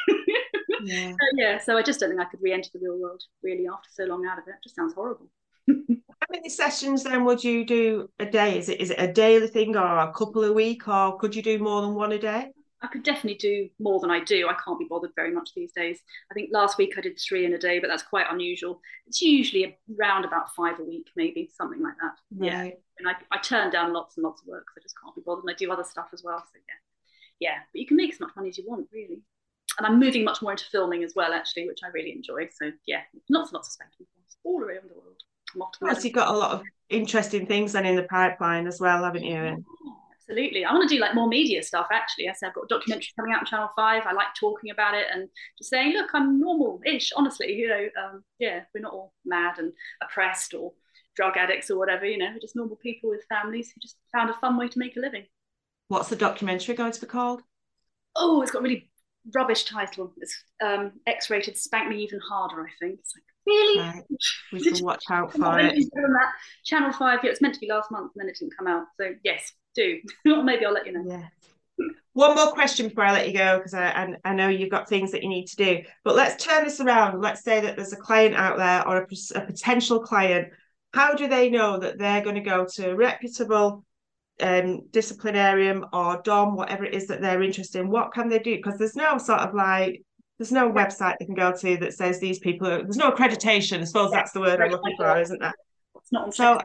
really? *laughs* Yeah. so, yeah. So I just don't think I could re-enter the real world really after so long out of it. It just sounds horrible. *laughs* How many sessions then would you do a day? Is it is it a daily thing or a couple a week, or could you do more than one a day? I could definitely do more than I do. I can't be bothered very much these days. I think last week I did three in a day, but that's quite unusual. It's usually around about five a week, maybe something like that. Right. Yeah. And I, I turn down lots and lots of work because I just can't be bothered. And I do other stuff as well. So yeah. Yeah. But you can make as much money as you want, really. And I'm moving much more into filming as well, actually, which I really enjoy. So yeah, lots and lots of spanking films all around the world. I'm off to well, you've got a lot of interesting things then in the pipeline as well, haven't you? Yeah absolutely. I want to do like more media stuff. Actually, I said I've got a documentary coming out on Channel Five. I like talking about it and just saying, look, I'm normal-ish. Honestly, you know, um, yeah, we're not all mad and oppressed or drug addicts or whatever. You know, we're just normal people with families who just found a fun way to make a living. What's the documentary going to be called? Oh, it's got a really rubbish title. It's um, X-rated. Spank me even harder. I think. It's like really. Right. We can watch out for it. Channel Five. Yeah, it's meant to be last month, and then it didn't come out. So yes, do. *laughs* or maybe I'll let you know. Yeah. One more question before I let you go, because I, I, I know you've got things that you need to do. But let's turn this around. Let's say that there's a client out there or a, a potential client. How do they know that they're going to go to a reputable um, disciplinarian or DOM, whatever it is that they're interested in? What can they do? Because there's no sort of like there's no website they can go to that says these people. Are, there's no accreditation. I suppose that's the word I'm looking for, isn't there? Not so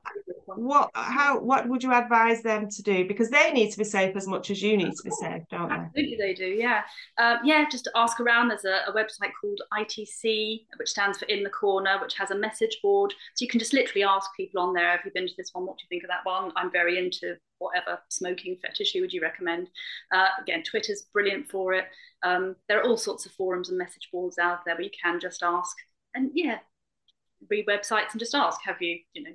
what how what would you advise them to do? Because they need to be safe as much as you need to be safe don't they? absolutely they, do yeah. Uh, yeah just ask around there's a, a, website called itc which stands for in the corner which has a message board. So you can just literally ask people on there have you been to this one? What do you think of that one? I'm very into whatever smoking fetish would you recommend. Uh, again twitter's brilliant for it. Um, there are all sorts of forums and message boards out there where you can just ask. And yeah read websites and just ask have you you know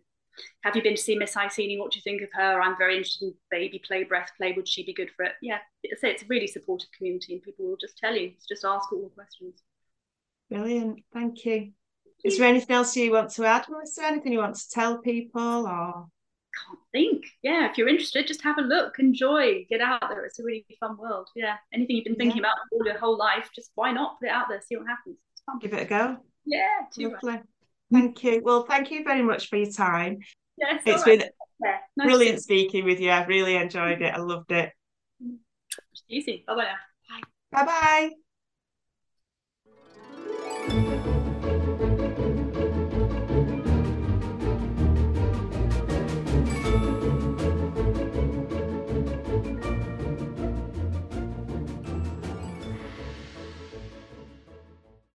have you been to see Miss Iceni? What do you think of her? I'm very interested in baby play, breath play. Would she be good for it? Yeah, it's, it's a really supportive community, and people will just tell you. just ask all the questions. Brilliant. Thank you. Is there anything else you want to add, Melissa? Anything you want to tell people or? Can't think. Yeah, if you're interested, just have a look, enjoy, get out there. It's a really fun world. Yeah, anything you've been thinking yeah. about all your whole life, just why not put it out there, see what happens. Give it a go. Yeah, Lovely. Thank you. Well, thank you very much for your time. Yes, it's been yeah, nice brilliant speaking with you. I've really enjoyed it. I loved it. Easy. Bye bye Bye bye.